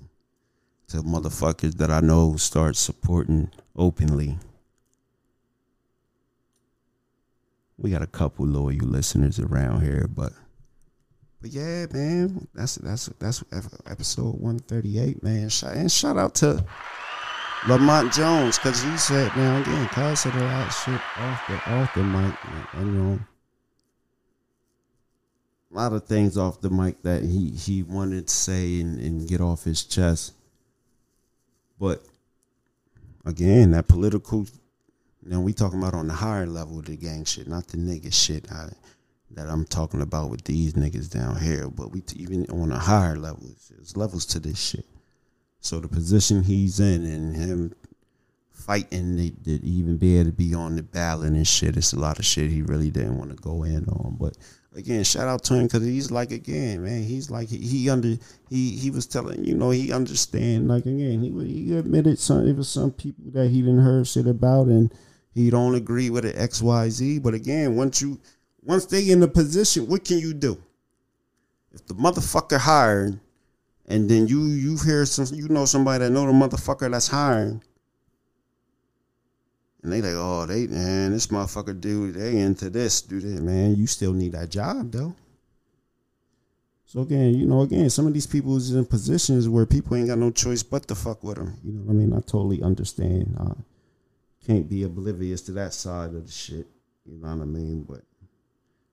To motherfuckers that I know start supporting openly. we got a couple loyal listeners around here, but but yeah, man, that's that's that's episode one thirty eight, man. And shout out to Lamont Jones because he said now again, cause said a lot of shit off the off the mic, and you know. A lot of things off the mic that he, he wanted to say and, and get off his chest. But again, that political now we talking about on the higher level of the gang shit, not the nigga shit I, that I'm talking about with these niggas down here. But we even on a higher level, there's levels to this shit. So the position he's in and him fighting to, to even be able to be on the ballot and shit, it's a lot of shit he really didn't want to go in on. But again, shout out to him because he's like again, man. He's like he, he under he he was telling you know he understand like again he he admitted some it was some people that he didn't heard shit about and he don't agree with it X Y Z. But again, once you once they in the position, what can you do? If the motherfucker hired, and then you you hear some you know somebody that know the motherfucker that's hiring, and they like, oh they man, this motherfucker dude, they into this, do that, man. You still need that job though. So again, you know, again, some of these people is in positions where people ain't got no choice but to fuck with them. You know what I mean? I totally understand. Uh, can't be oblivious to that side of the shit. You know what I mean? But,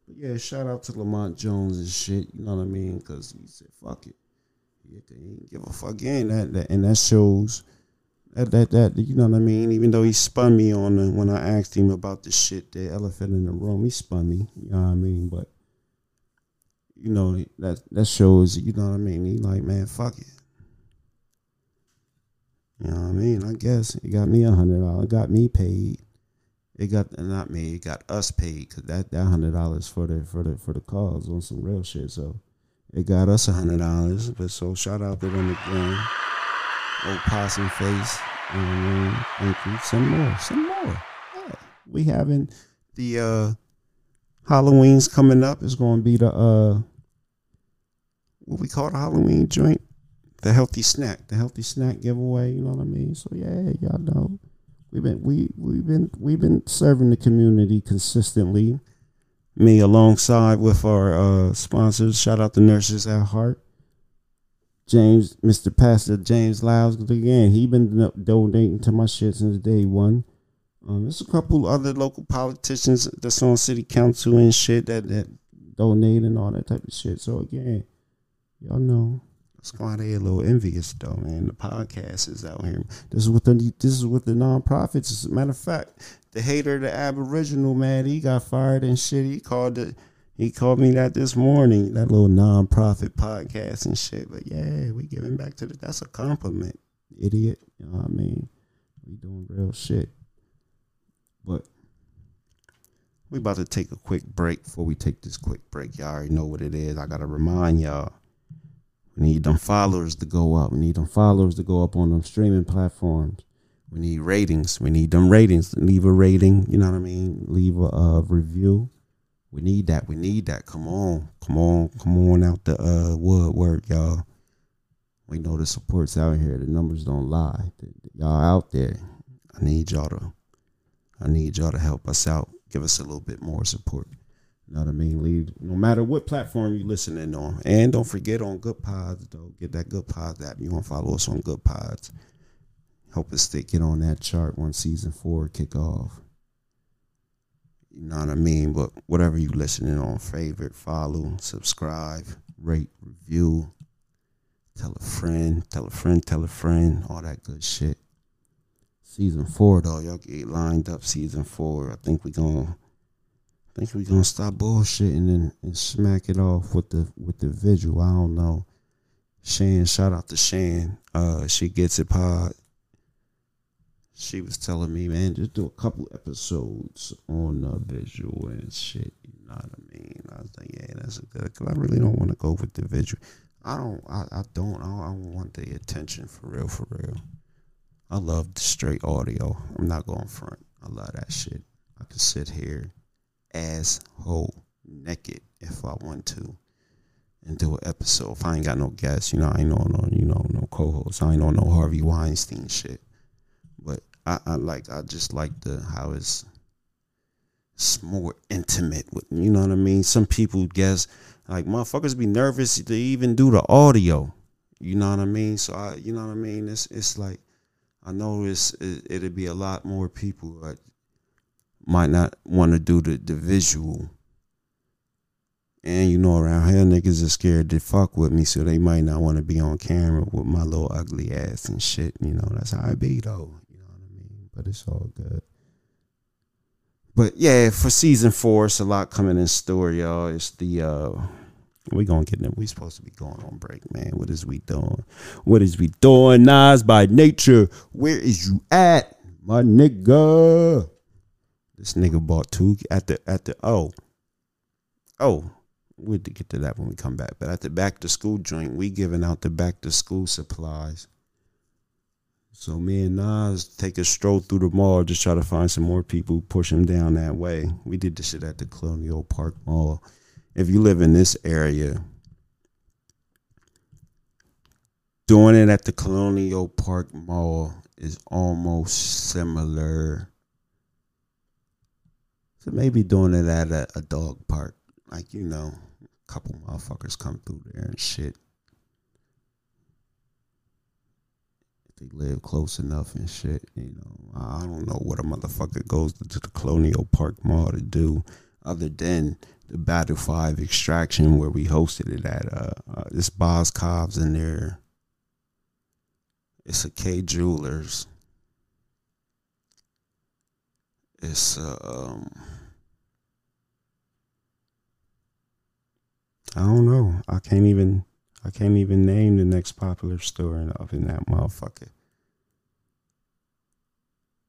but yeah, shout out to Lamont Jones and shit. You know what I mean? Because he said, "Fuck it." He didn't give a fuck. Again, that, that and that shows that that that you know what I mean. Even though he spun me on the, when I asked him about the shit, the elephant in the room, he spun me. You know what I mean? But you know that that shows. You know what I mean? He like, man, fuck it. You know what I mean? I guess it got me a hundred dollars. Got me paid. It got not me. It got us paid because that that hundred dollars for the for the for the cause on some real shit. So it got us a hundred dollars. But so shout out to them again. Old possum face. You know what I mean? Thank you. Some more. Some more. Yeah. We having the uh Halloween's coming up. It's gonna be the uh what we call the Halloween joint. The healthy snack. The healthy snack giveaway, you know what I mean? So yeah, y'all know. We've been we we've been we've been serving the community consistently. Me alongside with our uh sponsors. Shout out to Nurses at Heart. James, Mr. Pastor James Lyles again. He been do- donating to my shit since day one. Um, there's a couple other local politicians that's on city council and shit that that donate and all that type of shit. So again, y'all know that's why they a little envious though, man. The podcast is out here. This is what the this is what the nonprofits. As a matter of fact, the hater, the Aboriginal man, he got fired and shit. He called it. He called me that this morning. That little nonprofit podcast and shit. But yeah, we giving back to the. That's a compliment, idiot. You know what I mean? We doing real shit. But we about to take a quick break. Before we take this quick break, y'all already know what it is. I gotta remind y'all. We need them followers to go up. We need them followers to go up on them streaming platforms. We need ratings. We need them ratings. Leave a rating. You know what I mean? Leave a uh, review. We need that. We need that. Come on. Come on. Come on out the uh, woodwork, y'all. We know the support's out here. The numbers don't lie. Y'all out there. I need y'all to I need y'all to help us out. Give us a little bit more support. You know what I mean? Leave no matter what platform you listening on. And don't forget on Goodpods, though. Get that Goodpods app. You want to follow us on Goodpods. Help us stay, get on that chart when season four kick off. You know what I mean? But whatever you listening on, favorite, follow, subscribe, rate, review, tell a friend, tell a friend, tell a friend, all that good shit. Season four though, y'all get lined up. Season four, I think we gonna, I think we gonna stop bullshitting and, and smack it off with the with the visual. I don't know. Shan, shout out to Shan. Uh, she gets it pod. She was telling me, man, just do a couple episodes on uh, visual and shit. You know what I mean? I was like, yeah, that's a good. Cause I really don't want to go with the visual. I don't. I, I don't. I don't, I don't want the attention for real. For real. I love the straight audio. I'm not going front. I love that shit. I could sit here, asshole naked if I want to, and do an episode. If I ain't got no guests, you know, I ain't on no, you know, no co-hosts. I ain't on no Harvey Weinstein shit. I, I like, I just like the how it's, it's more intimate with, you know what I mean. Some people guess like motherfuckers be nervous to even do the audio. You know what I mean. So I, you know what I mean. It's it's like I know it's it, it'd be a lot more people that might not want to do the, the visual. And you know, around here niggas are scared to fuck with me, so they might not want to be on camera with my little ugly ass and shit. You know, that's how I be though. You know what I mean? But it's all good. But yeah, for season four, it's a lot coming in store, y'all. It's the uh we gonna get them. We supposed to be going on break, man. What is we doing? What is we doing? Nas by nature. Where is you at, my nigga? This nigga bought two at the at the oh oh. We'll get to that when we come back. But at the back to school joint, we giving out the back to school supplies. So me and Nas take a stroll through the mall, just try to find some more people, push them down that way. We did this shit at the Colonial Park Mall if you live in this area, doing it at the Colonial Park Mall is almost similar to maybe doing it at a, a dog park. Like, you know, a couple motherfuckers come through there and shit. They live close enough and shit, you know. I don't know what a motherfucker goes to the Colonial Park Mall to do other than the Battle Five extraction where we hosted it at. Uh, uh this Boz in there. It's a K Jewelers. It's uh, um. I don't know. I can't even. I can't even name the next popular store up in that motherfucker.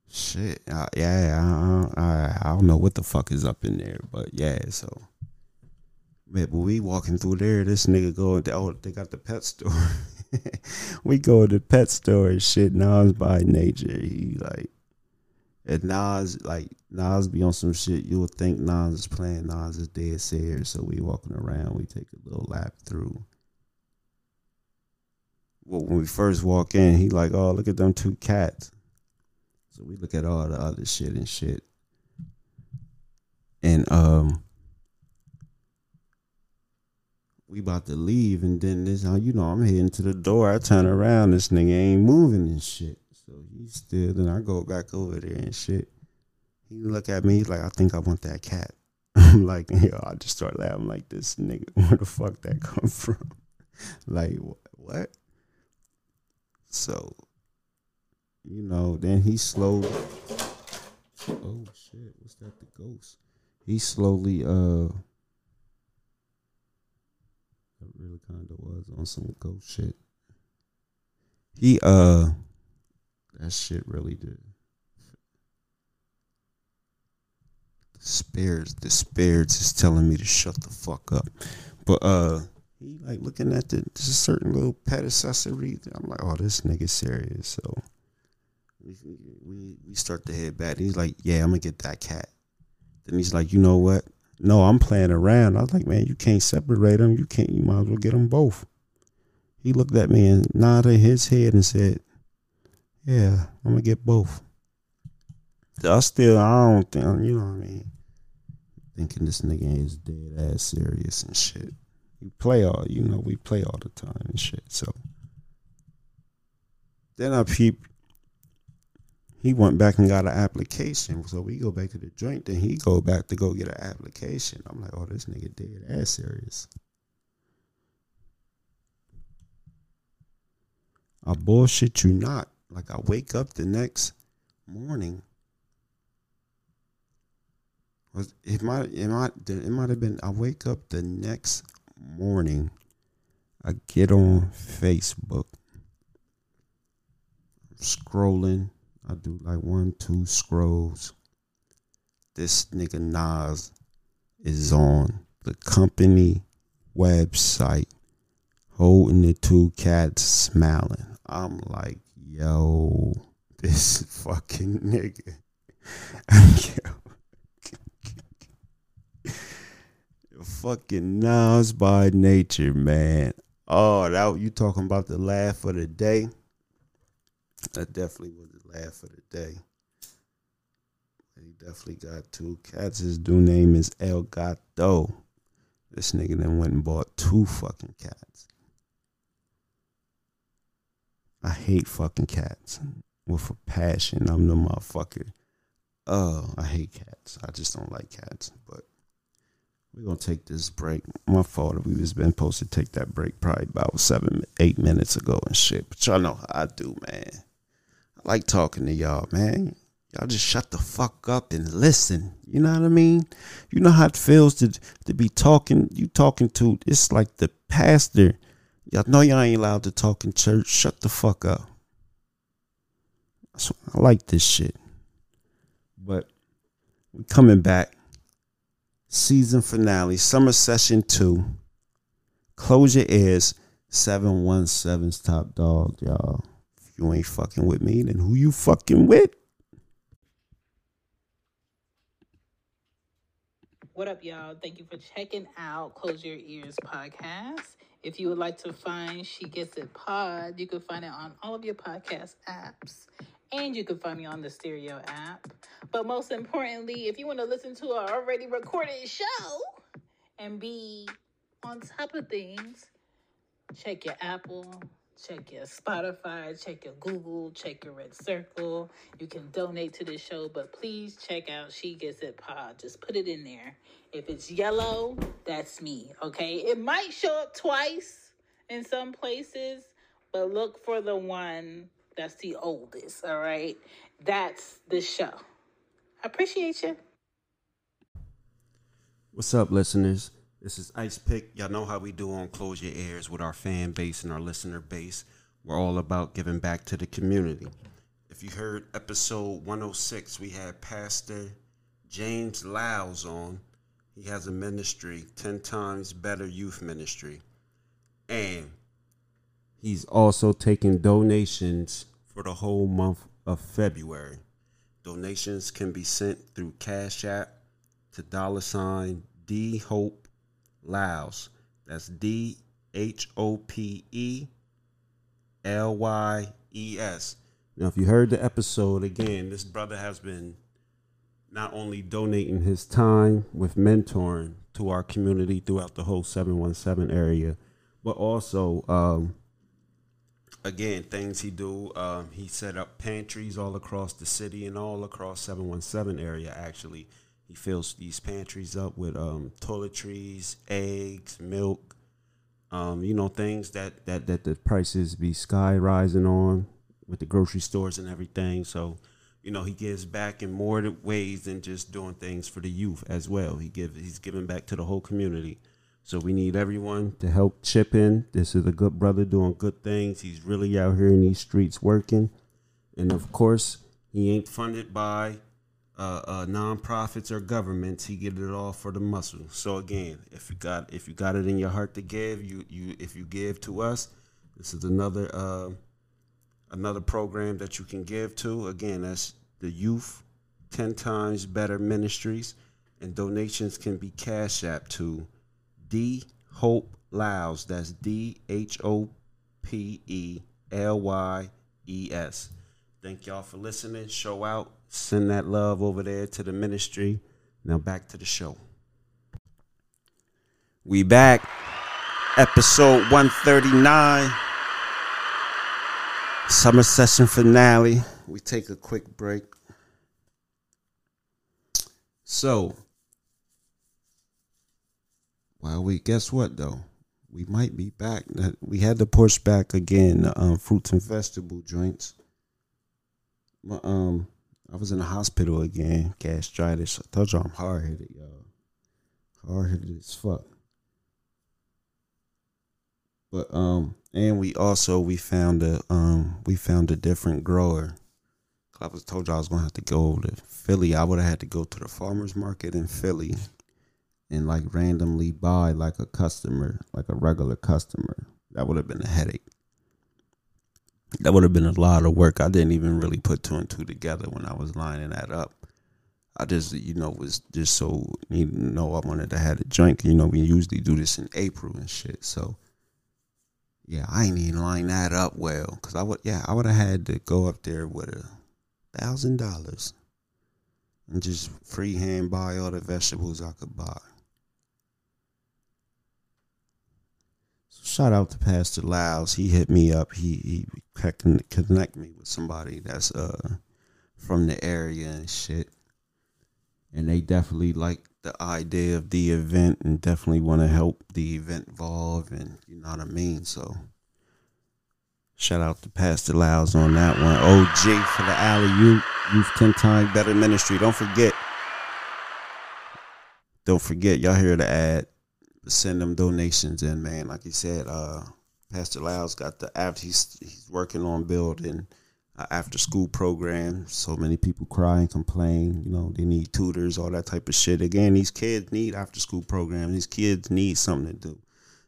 Shit, uh, yeah, I, I, I don't know what the fuck is up in there, but yeah, so. Man, but we walking through there, this nigga going, oh, they got the pet store. we go to the pet store and shit. Nas by nature, he like, and Nas like Nas be on some shit. You would think Nas is playing. Nas is dead serious. So we walking around. We take a little lap through. Well, when we first walk in, he like, oh, look at them two cats. So we look at all the other shit and shit. And um we about to leave and then this how you know I'm heading to the door. I turn around, this nigga ain't moving and shit. So he's still then I go back over there and shit. He look at me, he's like, I think I want that cat. I'm like, yo, I just start laughing like this nigga, where the fuck that come from? like what? So you know, then he slowly. Oh shit! What's that? The ghost. He slowly. Uh. That really kind of was on some ghost shit. He uh. That shit really did. The spirits, the spirits is telling me to shut the fuck up, but uh he like looking at the a certain little pet accessory. I'm like, oh, this nigga serious. So we, we we start to head back. He's like, yeah, I'm gonna get that cat. Then he's like, you know what? No, I'm playing around. I was like, man, you can't separate them. You can't. You might as well get them both. He looked at me and nodded his head and said, yeah, I'm gonna get both. I still, I don't think, you know what I mean. Thinking this nigga is dead ass serious and shit. You play all, you know, we play all the time and shit. So then I peep he went back and got an application. So we go back to the joint, then he go back to go get an application. I'm like, oh, this nigga dead ass serious. I bullshit you not. Like I wake up the next morning. Was it might it might it might have been I wake up the next morning. I get on Facebook. Scrolling I do like one, two scrolls. This nigga Nas is on the company website holding the two cats smiling. I'm like, yo, this fucking nigga. fucking Nas by nature, man. Oh, that you talking about the laugh of the day? That definitely was the laugh of the day. He definitely got two cats. His new name is El Gato. This nigga then went and bought two fucking cats. I hate fucking cats with a passion. I'm the motherfucker. Oh, I hate cats. I just don't like cats. But we're gonna take this break. My fault. We was been supposed to take that break probably about seven, eight minutes ago and shit. But y'all know how I do, man. I like talking to y'all, man. Y'all just shut the fuck up and listen. You know what I mean? You know how it feels to to be talking. You talking to it's like the pastor. Y'all know y'all ain't allowed to talk in church. Shut the fuck up. So I like this shit. But we coming back. Season finale, summer session two. Close your ears. 717's top dog, y'all If you ain't fucking with me, then who you fucking with? What up, y'all? Thank you for checking out Close Your Ears podcast. If you would like to find She Gets It Pod, you can find it on all of your podcast apps. And you can find me on the Stereo app. But most importantly, if you want to listen to our already recorded show and be on top of things, check your Apple, check your Spotify, check your Google, check your RedCircle. You can donate to the show, but please check out She Gets It Pod. Just put it in there. If it's yellow, that's me, okay? It might show up twice in some places, but look for the one that's the oldest, all right? That's the show. I appreciate you. What's up, listeners? This is Ice Pick. Y'all know how we do on Close Your Ears with our fan base and our listener base. We're all about giving back to the community. If you heard episode 106, we had Pastor James Lyles on. He has a ministry, 10 times better youth ministry. And he's also taking donations for the whole month of February. Donations can be sent through Cash App to dollar sign D Hope Lyles. That's D H O P E L Y E S. Now, if you heard the episode again, this brother has been not only donating his time with mentoring to our community throughout the whole 717 area, but also, um, again, things he do. Um, he set up pantries all across the city and all across 717 area, actually. He fills these pantries up with um, toiletries, eggs, milk, um, you know, things that, that, that the prices be sky rising on with the grocery stores and everything. So, you know, he gives back in more ways than just doing things for the youth as well. He give he's giving back to the whole community. So we need everyone to help chip in. This is a good brother doing good things. He's really out here in these streets working. And of course, he ain't funded by uh, uh, nonprofits or governments. He get it all for the muscle. So again, if you got if you got it in your heart to give, you you if you give to us, this is another uh, another program that you can give to. Again, that's the Youth Ten Times Better Ministries, and donations can be cash app to D Hope Lyles. That's D H O P E L Y E S. Thank y'all for listening. Show out. Send that love over there to the ministry. Now back to the show. We back. Episode 139. Summer session finale. We take a quick break. So, well, we guess what though? We might be back. We had to push back again. Um, fruits and vegetable joints. My, um, I was in the hospital again, gastritis. I told you I'm hard headed, y'all. Hard headed as fuck. But um, and we also we found a um we found a different grower. I was told you I was gonna have to go to Philly. I would have had to go to the farmers market in Philly and like randomly buy like a customer, like a regular customer. That would have been a headache. That would have been a lot of work. I didn't even really put two and two together when I was lining that up. I just, you know, was just so you know I wanted to have a drink. You know, we usually do this in April and shit. So yeah, I ain't even line that up well. Cause I would, yeah, I would have had to go up there with a thousand dollars and just freehand buy all the vegetables I could buy. Shout out to Pastor Lyles. He hit me up. He he connect me with somebody that's uh from the area and shit. And they definitely like the idea of the event and definitely want to help the event evolve and you know what I mean. So shout out to Pastor Lyles on that one. OG for the alley youth, youth ten times better ministry. Don't forget, don't forget, y'all hear the ad. Send them donations in, man. Like he said, uh, Pastor Lyles got the after he's he's working on building after school program. So many people cry and complain. You know, they need tutors, all that type of shit. Again, these kids need after school programs. These kids need something to do.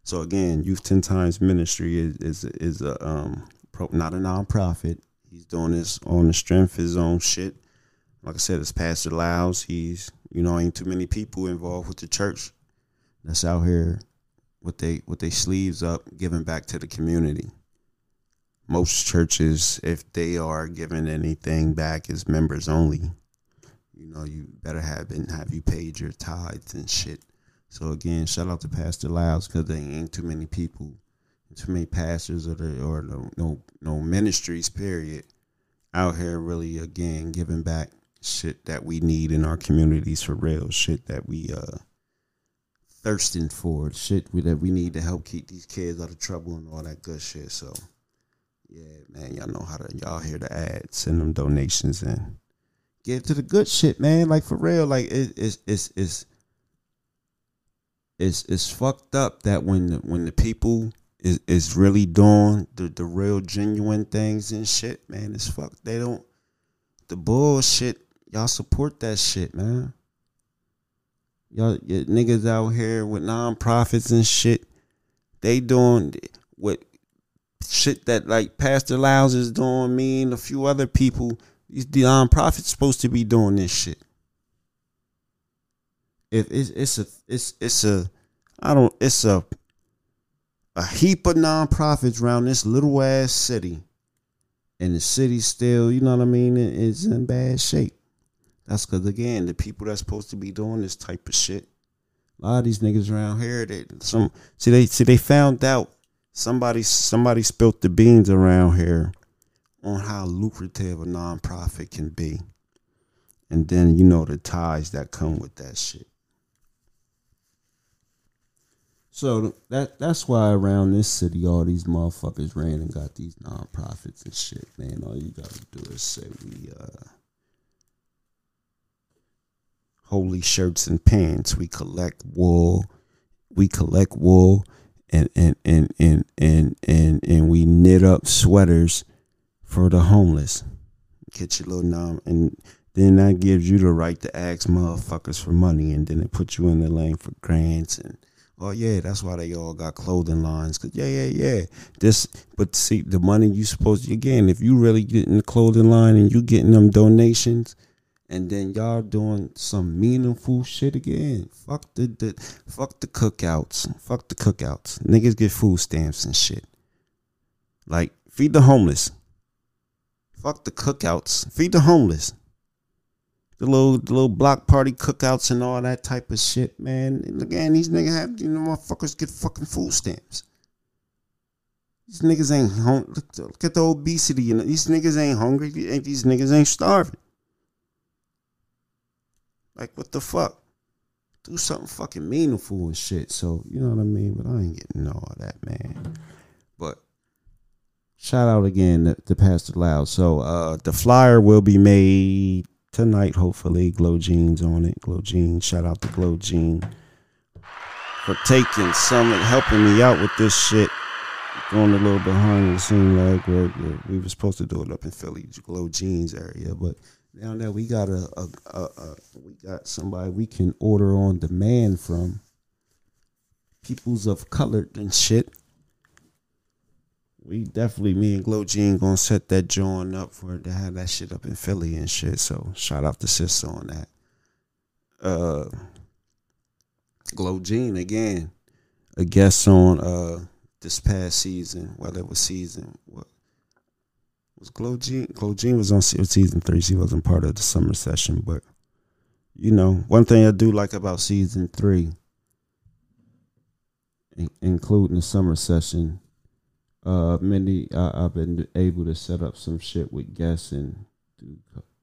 So again, Youth Ten Times Ministry is is is a um pro, not a nonprofit. He's doing this on the strength of his own shit. Like I said, it's Pastor Lyles. He's you know ain't too many people involved with the church that's out here with they with their sleeves up, giving back to the community most churches, if they are giving anything back, is members only. You know, you better have been have you paid your tithes and shit. So again, shout out to Pastor Lyles because there ain't too many people, too many pastors or the, or no, no no ministries. Period. Out here, really again giving back shit that we need in our communities for real. Shit that we uh thirsting for. it, Shit we, that we need to help keep these kids out of trouble and all that good shit. So yeah, man, y'all know how to y'all hear the ads, send them donations and give to the good shit, man. Like for real, like it, it's it's it's it's it's fucked up that when the, when the people is is really doing the the real genuine things and shit, man, it's fucked. They don't the bullshit, y'all support that shit, man. Y'all niggas out here with non-profits and shit. They doing what shit that like Pastor Lyles is doing, me and a few other people. These non-profits supposed to be doing this shit. If it's it's a it's it's a I don't it's a a heap of non-profits around this little ass city. And the city still, you know what I mean, it's in bad shape. That's because again, the people that's supposed to be doing this type of shit, a lot of these niggas around here, they some see they see they found out somebody somebody spilt the beans around here on how lucrative a nonprofit can be, and then you know the ties that come with that shit. So that that's why around this city, all these motherfuckers ran and got these nonprofits and shit, man. All you gotta do is say we uh holy shirts and pants. We collect wool. We collect wool and and and and and and, and we knit up sweaters for the homeless. Get your little nom and then that gives you the right to ask motherfuckers for money and then it puts you in the lane for grants and oh yeah that's why they all got clothing lines because yeah yeah yeah this but see the money you supposed to again if you really get in the clothing line and you getting them donations and then y'all doing some meaningful shit again. Fuck the, the fuck the cookouts. Fuck the cookouts. Niggas get food stamps and shit. Like feed the homeless. Fuck the cookouts. Feed the homeless. The little the little block party cookouts and all that type of shit, man. Again, these niggas have you know motherfuckers get fucking food stamps. These niggas ain't hungry. Look at the obesity. You know, these niggas ain't hungry. These niggas ain't starving. Like, what the fuck? Do something fucking meaningful and shit. So, you know what I mean? But I ain't getting all that, man. But shout out again to, to Pastor Loud. So, uh, the flyer will be made tonight, hopefully. Glow Jeans on it. Glow Jeans. Shout out to Glow Jean for taking some and helping me out with this shit. Going a little behind the scene like we we were supposed to do it up in Philly, Glow Jeans area, but now that we got a, a, a, a, we got somebody we can order on demand from. Peoples of color and shit. We definitely me and glow jean gonna set that joint up for to have that shit up in philly and shit so shout out to sister on that. Uh glow again a guest on uh this past season whether it was season what was Glow Jean. Glow Jean was on season three. She wasn't part of the summer session, but you know, one thing I do like about season three, including the summer session, uh, many I, have been able to set up some shit with guests and do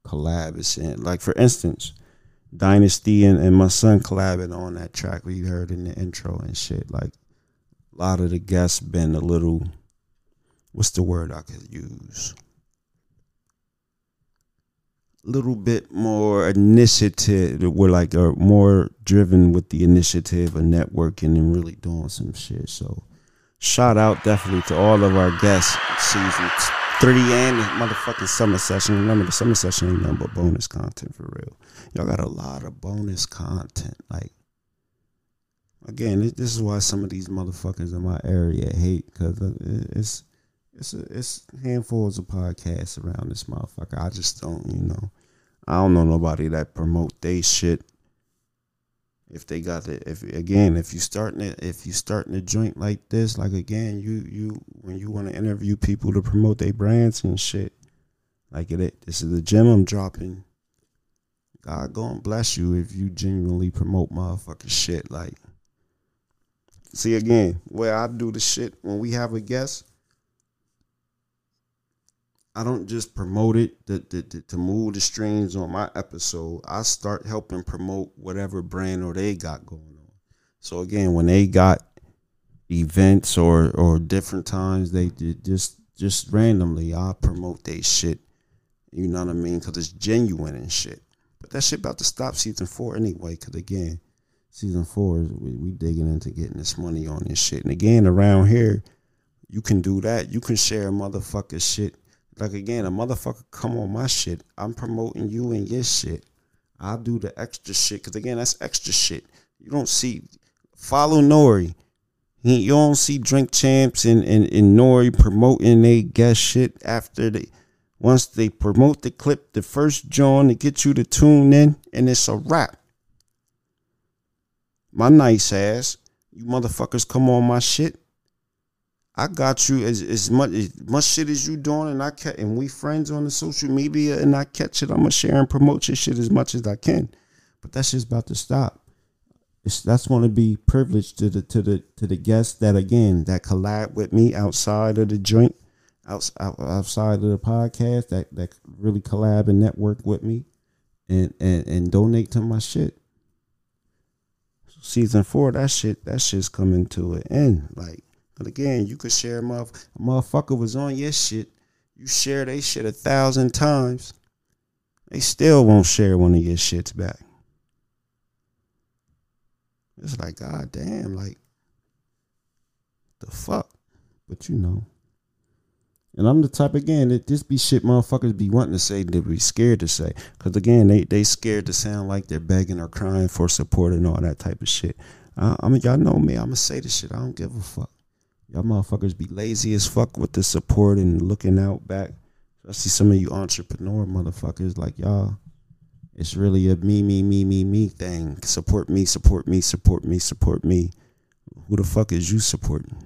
collabs and like for instance, Dynastie and, and my son collabing on that track we heard in the intro and shit. Like a lot of the guests been a little what's the word I could use? Little bit more initiative. We're like are more driven with the initiative of networking and really doing some shit. So shout out definitely to all of our guests season three and the motherfucking summer session. Remember the summer session ain't nothing but bonus content for real. Y'all got a lot of bonus content. Like again, this is why some of these motherfuckers in my area hate because uh, it's it's a, it's handfuls of podcasts around this motherfucker. I just don't, you know, I don't know nobody that promote they shit. If they got it, if again, if you starting it, if you starting a joint like this, like again, you you when you want to interview people to promote their brands and shit, like it, this is the gem I'm dropping. God go and bless you if you genuinely promote motherfucking shit. Like, see again, where I do the shit when we have a guest, I don't just promote it to, to, to, move the streams on my episode. I start helping promote whatever brand or they got going on. So again, when they got events or or different times, they just just randomly I promote they shit. You know what I mean? Because it's genuine and shit. But that shit about to stop season four anyway. Because again, season four is we, we digging into getting this money on this shit. And again, around here, you can do that. You can share motherfucker shit Like again, a motherfucker come on my shit. I'm promoting you and your shit. I'll do the extra shit because again, that's extra shit. You don't see follow Nori. You don't see Drink Champs and, and, and Nori promoting they guest shit after they once they promote the clip, the first John to get you to tune in, and it's a wrap. My nice ass, you motherfuckers come on my shit. I got you as, as much as much shit as you doing, and I catch and we friends on the social media, and I catch it. I'ma share and promote your shit as much as I can, but that shit's about to stop. It's, that's going to be privileged to the to the to the guests that again that collab with me outside of the joint, outside outside of the podcast that that really collab and network with me, and and and donate to my shit. Season four, that shit that shit's coming to an end. Like but again, you could share motherf- a motherfucker was on your shit. You share they shit a thousand times. They still won't share one of your shits back. It's like, god damn, like the fuck. But you know. And I'm the type again that this be shit motherfuckers be wanting to say they be scared to say. Cause again, they they scared to sound like they're begging or crying for support and all that type of shit. I, I mean, y'all know me. I'ma say the shit. I don't give a fuck. Y'all motherfuckers be lazy as fuck with the support and looking out back. I see some of you entrepreneur motherfuckers like y'all. It's really a me, me, me, me, me thing. Support me, support me, support me, support me. Who the fuck is you supporting?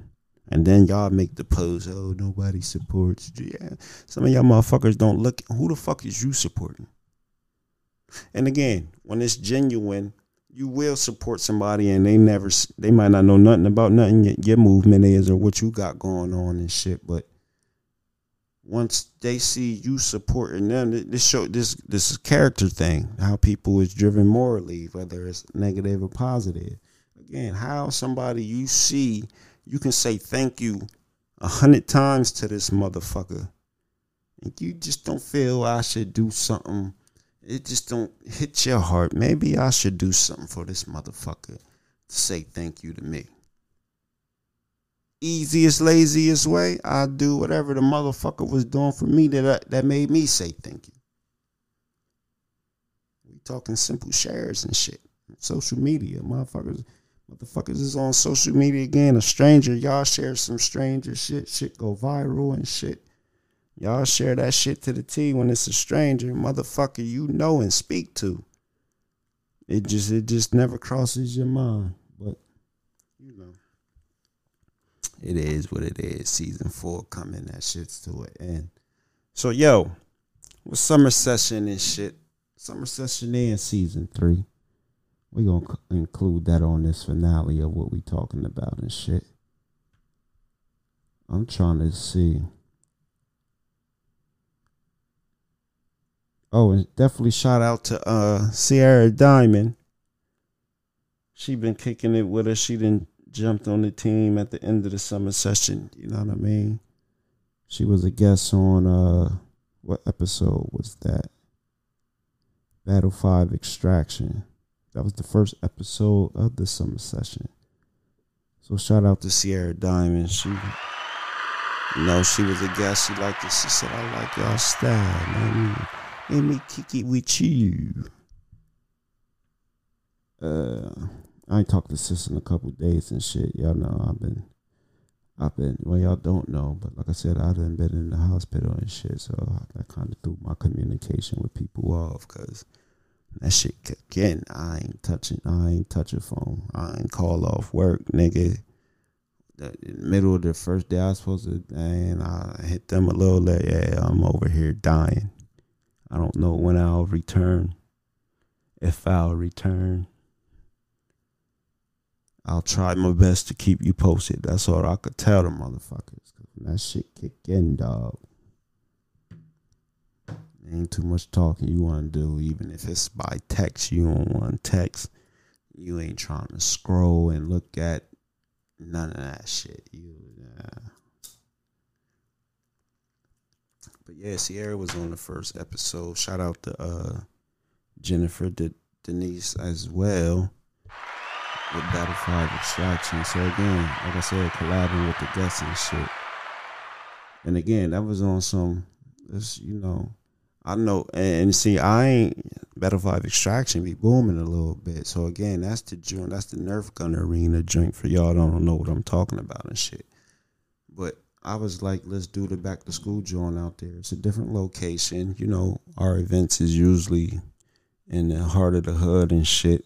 And then y'all make the pose, oh, nobody supports. Yeah. Some of y'all motherfuckers don't look. Who the fuck is you supporting? And again, when it's genuine, you will support somebody and they never, they might not know nothing about nothing your movement is or what you got going on and shit. But once they see you supporting them, this show this this is character thing. How people is driven morally, whether it's negative or positive. Again, how somebody you see, you can say thank you a hundred times to this motherfucker, and you just don't feel I should do something. It just don't hit your heart. Maybe I should do something for this motherfucker to say thank you to me easiest, laziest way, I do whatever the motherfucker was doing for me that I, that made me say thank you. We talking simple shares and shit. Social media, motherfuckers, motherfuckers is on social media again. A stranger, y'all share some stranger shit. Shit go viral and shit. Y'all share that shit to the T when it's a stranger, motherfucker you know and speak to. It just it just never crosses your mind. But you know it is what it is. Season four coming, that shit's to an end. So yo, with summer session and shit, summer session and season three, we gonna include that on this finale of what we talking about and shit. I'm trying to see. Oh, and definitely shout out to uh Sierra Diamond. She been kicking it with us. She didn't jumped on the team at the end of the summer session. You know what I mean? She was a guest on uh what episode was that? Battle Five Extraction. That was the first episode of the summer session. So shout out to Sierra Diamond. She you know, she was a guest. She liked it. She said, I like y'all style. Let me kick it with you. Uh I ain't talked to sis in a couple days and shit. Y'all know I've been, I've been. Well, y'all don't know, but like I said, I've been been in the hospital and shit. So I kind of threw my communication with people off because that shit again. I ain't touching. I ain't touch a phone. I ain't call off work, nigga. In the middle of the first day I was supposed to, and I hit them a little. Like, yeah, I'm over here dying. I don't know when I'll return. If I'll return. I'll try my best to keep you posted. That's all I could tell the motherfuckers. that shit kick in, dog. Ain't too much talking you want to do, even if it's by text. You don't want text. You ain't trying to scroll and look at none of that shit. You, but yeah, Sierra was on the first episode. Shout out to uh, Jennifer De- Denise as well with Battle 5 Extraction. So again, like I said, collabing with the guests and shit. And again, that was on some let's you know, I know, and, and see, I ain't Battle Five Extraction be booming a little bit. So again, that's the joint, that's the Nerf gun arena joint for y'all don't know what I'm talking about and shit. I was like, let's do the back to school joint out there. It's a different location. You know, our events is usually in the heart of the hood and shit.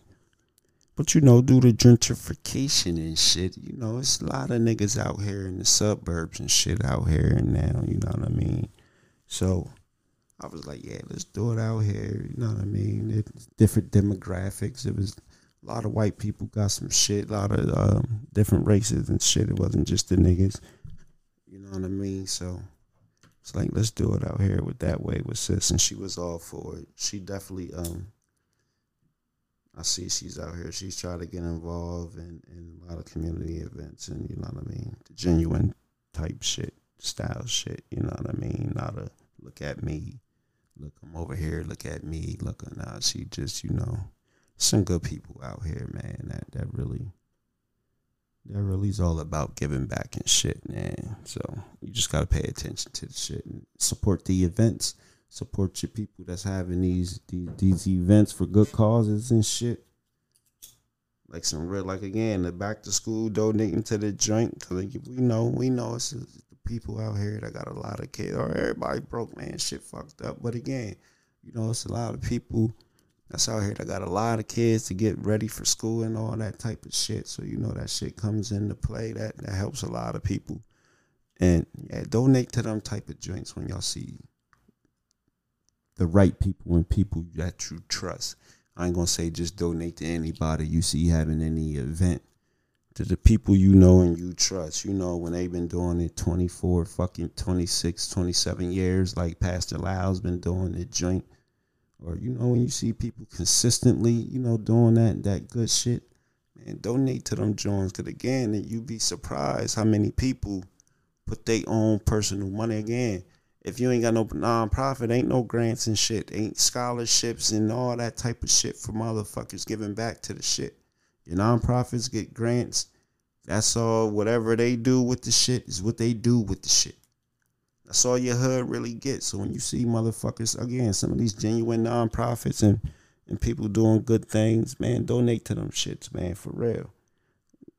But you know, due to gentrification and shit, you know, it's a lot of niggas out here in the suburbs and shit out here and now, you know what I mean? So I was like, yeah, let's do it out here. You know what I mean? It's different demographics. It was a lot of white people got some shit, a lot of um, different races and shit. It wasn't just the niggas. You know what I mean? So it's like, let's do it out here with that way with sis. And she was all for it. She definitely, um, I see she's out here. She's trying to get involved in, in a lot of community events and you know what I mean? The genuine type shit, style shit, you know what I mean? Not a look at me, look, I'm over here, look at me, look, now she just, you know, some good people out here, man, that, that really, that really is all about giving back and shit, man. So you just got to pay attention to the shit and support the events support your people that's having these, these these events for good causes and shit. Like some real, like again, the back to school donating to the joint. Cause like we know, we know it's the people out here that got a lot of kids, or everybody broke, man, shit fucked up. But again, you know, it's a lot of people that's out here that got a lot of kids to get ready for school and all that type of shit. So you know that shit comes into play. That that helps a lot of people. And yeah, donate to them type of joints when y'all see the right people and people that you trust. I ain't gonna say just donate to anybody you see having any event. To the people you know and you trust. You know, when they've been doing it 24, fucking 26, 27 years, like Pastor Lyle's been doing it joint. Or, you know, when you see people consistently, you know, doing that that good shit, man, donate to them joints. Cause again, you'd be surprised how many people put their own personal money again if you ain't got no nonprofit, ain't no grants and shit, ain't scholarships and all that type of shit for motherfuckers giving back to the shit. Your nonprofits get grants. That's all. Whatever they do with the shit is what they do with the shit. That's all your hood really gets. So when you see motherfuckers again, some of these genuine nonprofits and and people doing good things, man, donate to them shits, man, for real.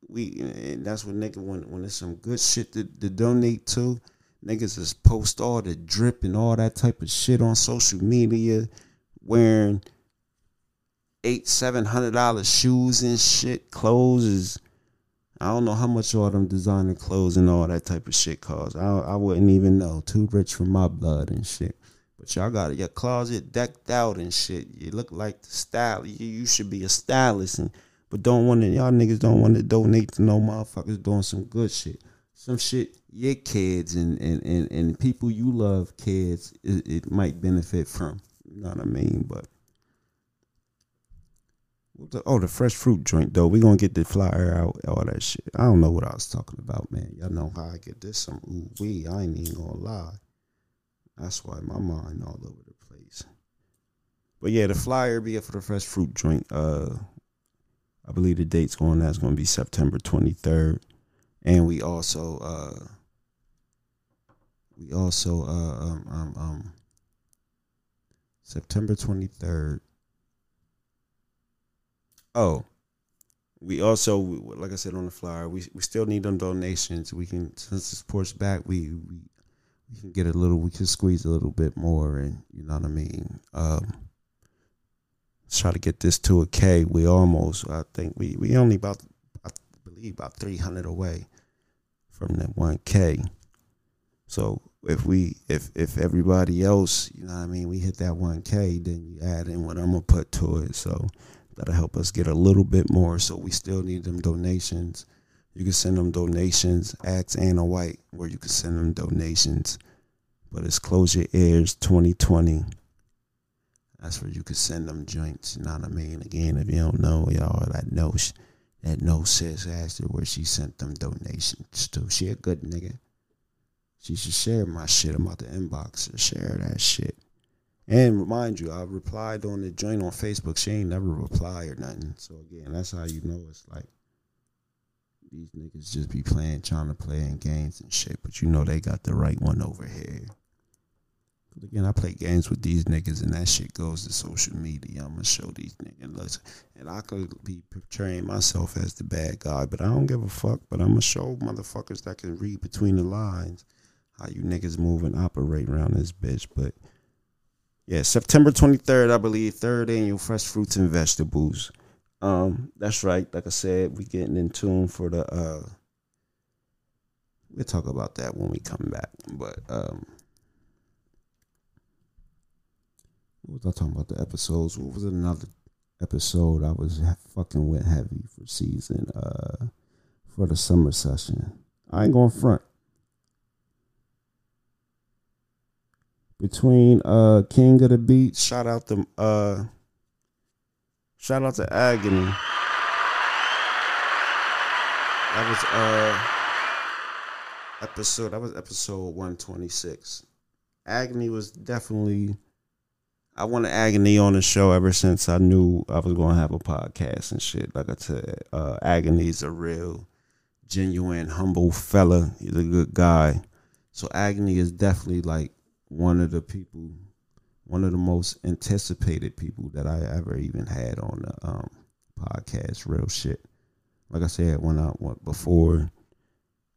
We and that's what nigga when when there's some good shit to, to donate to Niggas is post all the drip and all that type of shit on social media, wearing eight, seven hundred dollar shoes and shit. Clothes is I don't know how much all them designer clothes and all that type of shit costs. I I wouldn't even know. Too rich for my blood and shit. But y'all got your closet decked out and shit. You look like the style. You, you should be a stylist and but don't want to y'all niggas don't want to donate to no motherfuckers doing some good shit some shit your kids and, and, and, and people you love kids it, it might benefit from. You know what I mean? But oh, the fresh fruit joint though. We gonna get the flyer out, all that shit. I don't know what I was talking about, man. Y'all know how I get this some ooh wee. I ain't even gonna lie. That's why my mind all over the place. But yeah, the flyer be for the fresh fruit joint. Uh, I believe the date's going. That's gonna be September twenty third and we also uh, we also uh, um, um, um, September twenty third. Oh, we also like I said on the flyer, we we still need them donations. We can since this porch back, we we we can get a little, we can squeeze a little bit more, and you know what I mean. Um, let's try to get this to a K. We almost, I think we we only about I believe about 300 away from that 1K. So if we if if everybody else, you know what I mean, we hit that 1K, then you add in what I'm gonna put to it. So that'll help us get a little bit more. So we still need them donations. You can send them donations. Ask Anna White where you can send them donations. But it's Close Your Ears 2020. That's where you can send them joints. You know what I mean? Again, if you don't know, y'all that know that no sis asked her where she sent them donations to. She a good nigga. She should share my shit. I'm about to inbox her, share that shit. And remind you, I replied on the joint on Facebook. She ain't never reply or nothing. So again, that's how you know it's like these niggas just be playing, trying to play in games and shit. But you know they got the right one over here. again, I play games with these niggas, and that shit goes to social media. I'm gonna show these niggas, and I could be portraying myself as the bad guy, but I don't give a fuck. But I'm gonna show motherfuckers that can read between the lines how you niggas move and operate around this bitch. But yeah, September 23rd, I believe, third annual Fresh Fruits and Vegetables. Um, that's right. Like I said, we getting in tune for the. uh We'll talk about that when we come back, but um. What was I talking about? The episodes. What was another episode I was fucking went heavy for season uh for the summer session. I ain't going front. Between uh King of the Beat, shout out to uh shout out to Agony. That was uh episode that was episode 126. Agony was definitely I wanted Agony on the show ever since I knew I was to have a podcast and shit. Like I said, uh, Agony's a real, genuine, humble fella. He's a good guy. So Agony is definitely like one of the people, one of the most anticipated people that I ever even had on the um, podcast. Real shit. Like I said, when I went before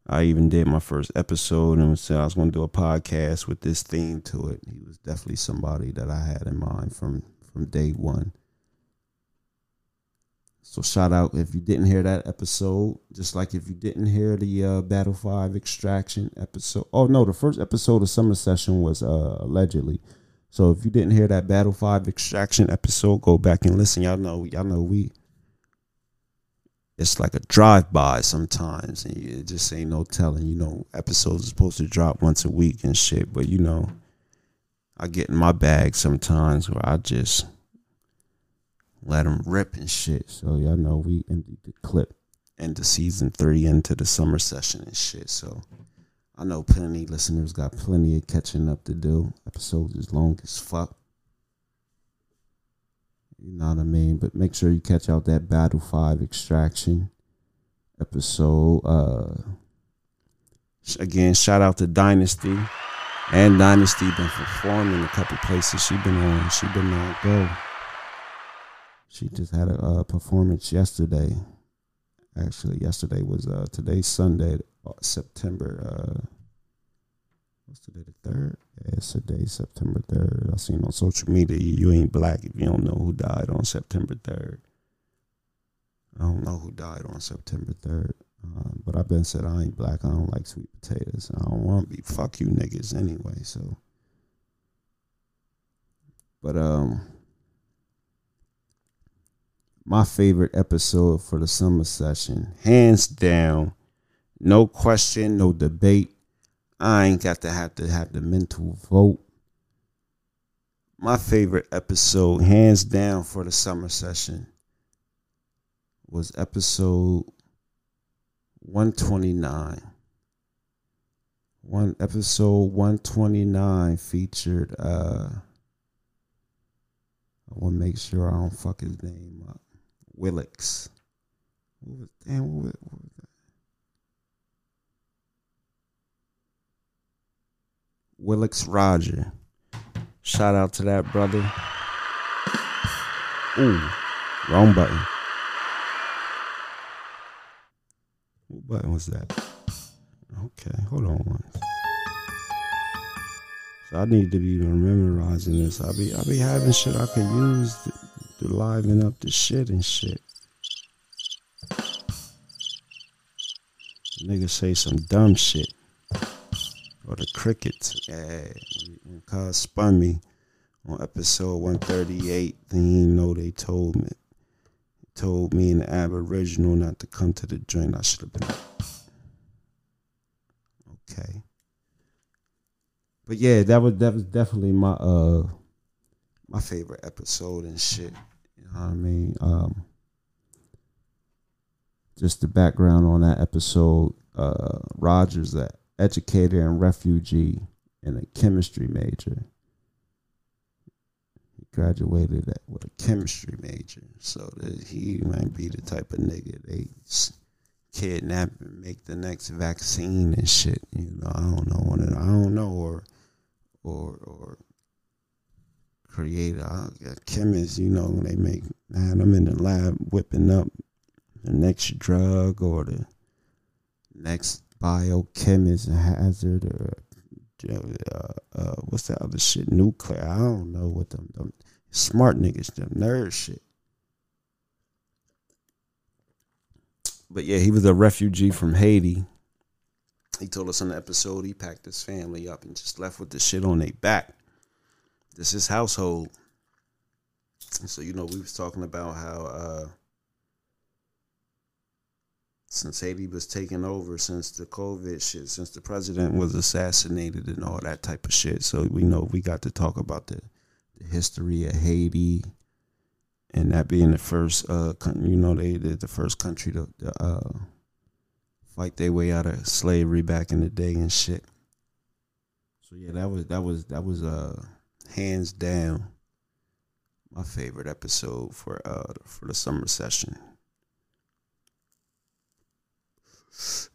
I even did my first episode and said I was going to do a podcast with this theme to it. He was definitely somebody that I had in mind from from day one. So shout out if you didn't hear that episode, just like if you didn't hear the uh, Battle Five Extraction episode. Oh no, the first episode of Summer Session was uh, allegedly. So if you didn't hear that Battle Five Extraction episode, go back and listen. Y'all know, y'all know we it's like a drive by sometimes, and it just ain't no telling. You know, episodes are supposed to drop once a week and shit, but you know, I get in my bag sometimes where I just let them rip and shit. So y'all know we ended the clip into season three into the summer session and shit. So I know plenty listeners got plenty of catching up to do. Episodes is long as fuck. You know what I mean? But make sure you catch out that Battle 5 Extraction episode. Uh again, shout out to Dynastie. And Dynastie been performing a couple places she been on. She been on go. She just had a performance yesterday. Actually, yesterday was uh today's Sunday, uh, September uh what's today the third? Yeah, it's today, September third. I seen on social media you ain't black if you don't know who died on September third. I don't know who died on September third. Uh, but I've been said I ain't black. I don't like sweet potatoes. I don't want to be fuck you niggas anyway. So, but um, my favorite episode for the summer session, hands down, no question, no debate, I ain't got to have to have the mental vote. My favorite episode, hands down, for the summer session was episode 129. One episode 129 featured uh I want to make sure I don't fuck his name up. Willix. What was, damn, what was, what was that? Willix Roger. Shout out to that brother. Ooh, wrong button. What button was that? Okay, hold on. So I need to be memorizing this. I be I be having shit I could use to, to liven up the shit and shit. Niggas say some dumb shit or the crickets. Yeah, when Cuz spun me on episode 138, then you know they told me told me an aboriginal not to come to the joint. I should have been okay. But yeah, that was that was definitely my uh my favorite episode and shit. You know what I mean? Um just the background on that episode, uh Rogers that educator and refugee and a chemistry major. He graduated at, with a chemistry major, so that he might be the type of nigga they kidnap and make the next vaccine and shit. You know, I don't know. I don't know, or or or creator, uh, chemists, you know, they make man, I'm in the lab whipping up the next drug or the next biochemist hazard or uh, uh, what's that other shit? Nuclear. I don't know what them, them smart niggas, them nerd shit. But yeah, he was a refugee from Haiti. He told us on the episode he packed his family up and just left with the shit on their back. This is household. So you know we was talking about how uh since Haiti was taken over, since the COVID shit, since the president was assassinated and all that type of shit. So we know we got to talk about the, the history of Haiti, and that being the first, uh, you know, they the first country to, to uh, fight their way out of slavery back in the day and shit. So yeah, that was that was that was uh hands down my favorite episode for uh for the summer session.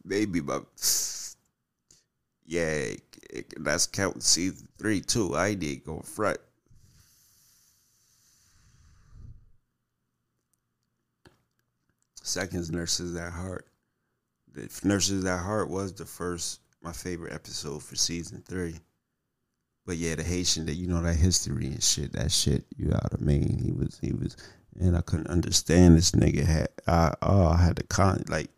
Maybe my yeah, that's counting season three too. I did go front. Seconds nurses at heart. The nurses at heart was the first my favorite episode for season three. But yeah, the Haitian that you know that history and shit, that shit, you know what I mean? He was he was and I couldn't understand this nigga had I oh I had to con like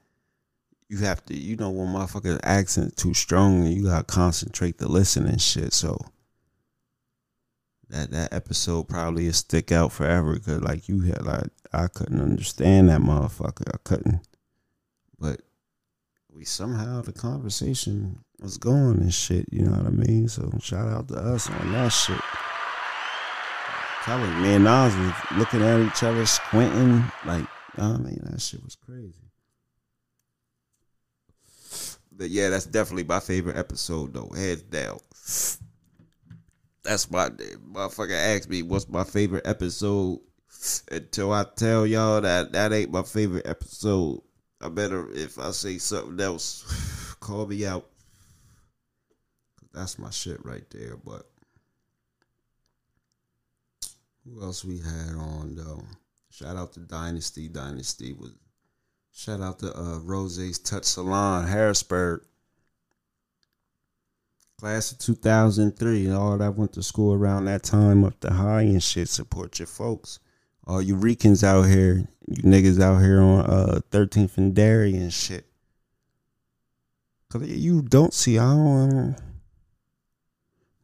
you have to you know when motherfucker accent too strong and you gotta concentrate to listen and shit. So that that episode probably is stick out forever because like you had like I couldn't understand that motherfucker. I couldn't. We somehow the conversation was going and shit, you know what I mean? So shout out to us on that shit. Probably me and Nas was looking at each other, squinting, like, I mean? That shit was crazy. But yeah, that's definitely my favorite episode though. Heads down. That's my motherfucker asked me what's my favorite episode. Until I tell y'all that that ain't my favorite episode. I better if I say something else, call me out. That's my shit right there. But who else we had on though? Shout out to Dynastie. Dynastie was shout out to uh, Rose's Touch Salon, Harrisburg. Class of 2003. All that went to school around that time up the high and shit. Support your folks. All you Ricans out here, you niggas out here on uh 13th and Dairy and shit. Cause you don't see, I don't.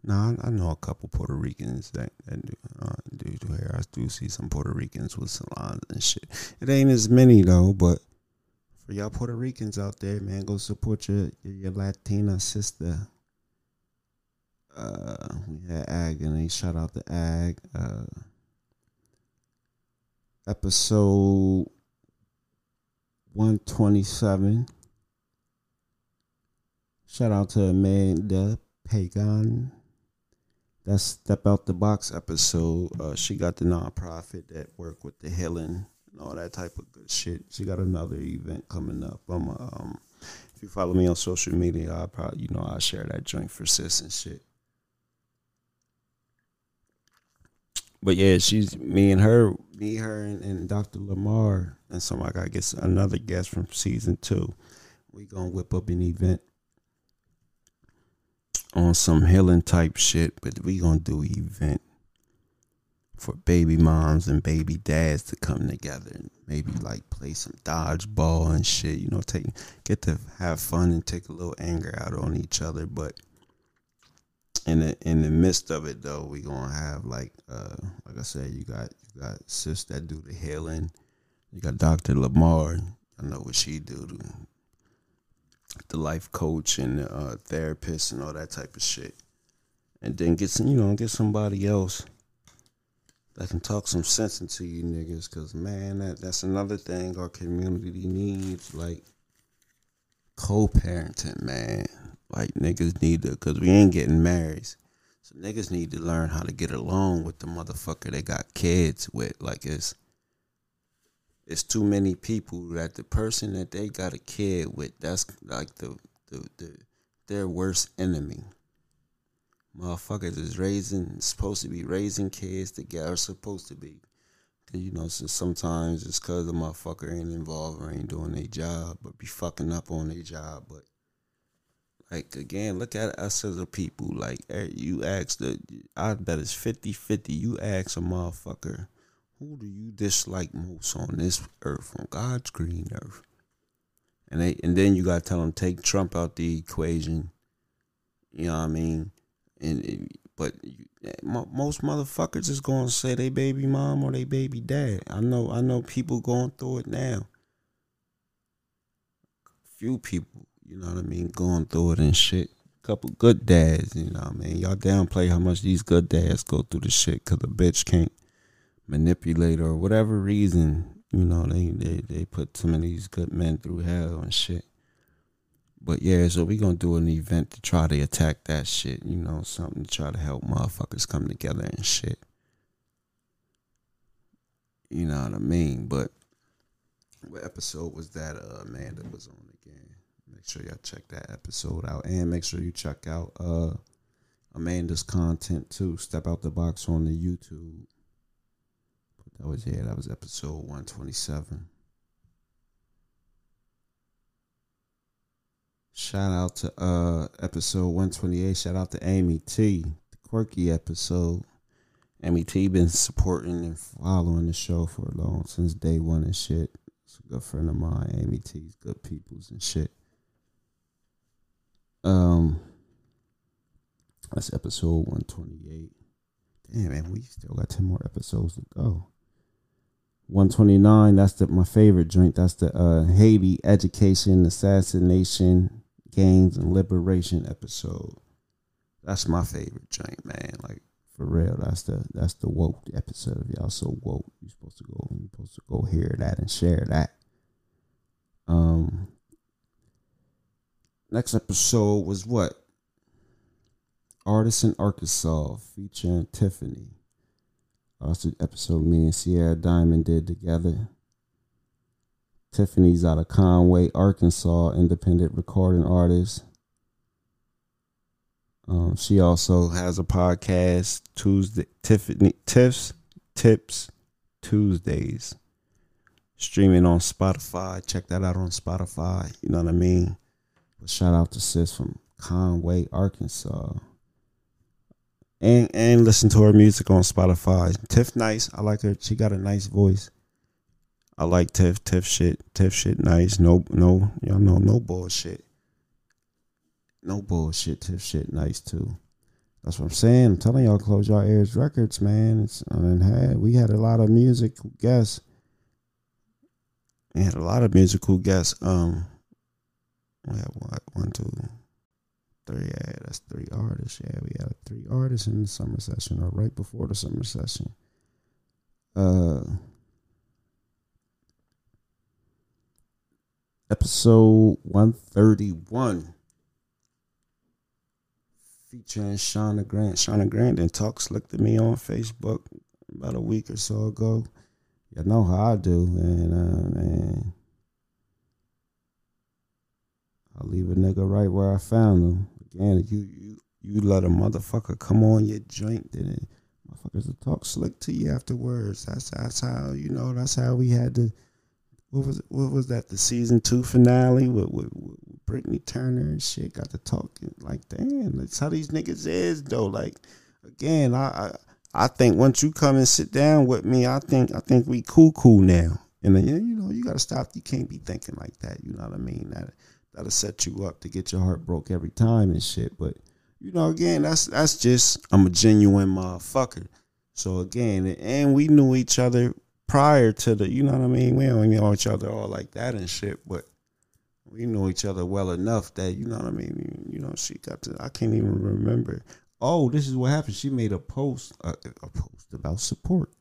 No, I, know a couple Puerto Ricans that, that do, uh, do do hair. I do see some Puerto Ricans with salons and shit. It ain't as many though, but for y'all Puerto Ricans out there, man, go support your your Latina sister. Uh, we had Ag and shout out to Ag. Uh, episode one twenty seven. Shout out to Amanda Pagan. That's Step Out the Box episode. Uh, she got the nonprofit that work with the healing and all that type of good shit. She got another event coming up. I'm, um, if you follow me on social media, I'll probably, you know, I'll share that joint for sis and shit. But yeah, she's me and her, me, her, and, and Dr. Lamar, and some I guess another guest from season two. We gonna whip up an event on some healing type shit, but we gonna do event for baby moms and baby dads to come together and maybe like play some dodgeball and shit. You know, take get to have fun and take a little anger out on each other. But in the in the midst of it though, we gonna have like uh like I said, you got you got sis that do the healing. You got Dr. Lamar. I know what she do. To, the life coach and the uh, therapist and all that type of shit. And then get some, you know, get somebody else that can talk some sense into you niggas. Cause man, that that's another thing our community needs, like co-parenting, man. Like niggas need to, cause we ain't getting married. So niggas need to learn how to get along with the motherfucker they got kids with. Like it's it's too many people that the person that they got a kid with, that's like the the, the their worst enemy. motherfuckers is raising supposed to be raising kids together supposed to be you know so sometimes it's because the motherfucker ain't involved or ain't doing their job but be fucking up on their job but like again look at us as a people. Like eh, you ask the i bet it's 50-50 you ask a motherfucker who do you dislike most on this earth on god's green earth? And they and then you gotta tell them take trump out the equation. You know what i mean? And but you, most motherfuckers is gonna say they baby mom or they baby dad. I know, I know people going through it now. Few people, you know what I mean, going through it and shit. Couple good dads, you know what I mean. Y'all downplay how much these good dads go through the shit because a bitch can't manipulate or whatever reason. You know, they, they they put some of these good men through hell and shit. But yeah, so we gonna do an event to try to attack that shit. You know, something to try to help motherfuckers come together and shit. You know what I mean? But what episode was that uh Amanda was on? Make sure y'all check that episode out. And make sure you check out uh Amanda's content too. Step out the box on the YouTube. That was yeah, that was episode one twenty seven. Shout out to uh episode 128. Shout out to Amy T, the quirky episode. Amy T been supporting and following the show for a long since day one and shit. It's a good friend of mine. Amy T's good peoples and shit. Um that's episode 128. Damn man, we still got 10 more episodes to go. 129, that's the my favorite joint. That's the uh Haiti education assassination Gains and Liberation episode. That's my favorite joint, man. Like for real, that's the that's the woke episode. Of y'all so woke. You're supposed to go. You're supposed to go hear that and share that. Um. Next episode was what? Artist in Arkansas featuring Tiffany. That's the episode me and Sierra Diamond did together. Tiffany's out of Conway, Arkansas, independent recording artist. Um, she also has a podcast Tuesday Tiffany Tips Tips Tuesdays. Streaming on Spotify. Check that out on Spotify. You know what I mean? Shout out to sis from Conway, Arkansas. And and listen to her music on Spotify. Tiff nice. I like her. She got a nice voice. I like Tiff. Tiff shit. Tiff shit nice. No, no, y'all know no bullshit. No bullshit. Tiff shit nice too. That's what I'm saying. I'm telling y'all, close y'all ears records, man. It's I mean, had we had a lot of musical guests. We had a lot of musical guests. Um, we had what one, two, three. Yeah, that's three artists. Yeah, we had three artists in the summer session or right before the summer session. Uh episode 131 featuring Shauna Grant. Shauna Grant and Talks looked at me on Facebook about a week or so ago. You know how I do, and uh, man, I'll leave a nigga right where I found him. Again, you you you let a motherfucker come on your joint, then it, motherfuckers will talk slick to you afterwards. That's that's how you know. That's how we had to what was what was that the season two finale with, with, with Brittany Turner and shit got to talking like damn that's how these niggas is though like again I, I I think once you come and sit down with me I think I think we cool cool now and then you know you gotta stop you can't be thinking like that you know what I mean that that'll set you up to get your heart broke every time and shit but you know again that's that's just I'm a genuine motherfucker so again and we knew each other prior to the, you know what I mean? We don't know each other all like that and shit, but we know each other well enough that, you know what I mean? You know, she got to, I can't even remember. Oh, this is what happened. She made a post, a, a post about support.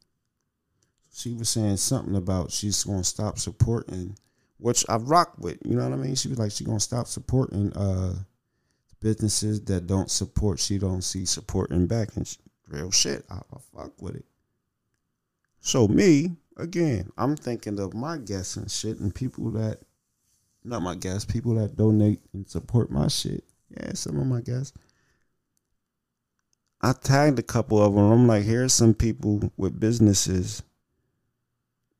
She was saying something about she's going to stop supporting, which I rock with, you know what I mean? She was like, she to stop supporting uh, businesses that don't support, she don't see supporting back. And she, real shit, I, I fuck with it. So me, again, I'm thinking of my guests and shit and people that not my guests, people that donate and support my shit. Yeah, some of my guests. I tagged a couple of them. I'm like, here's some people with businesses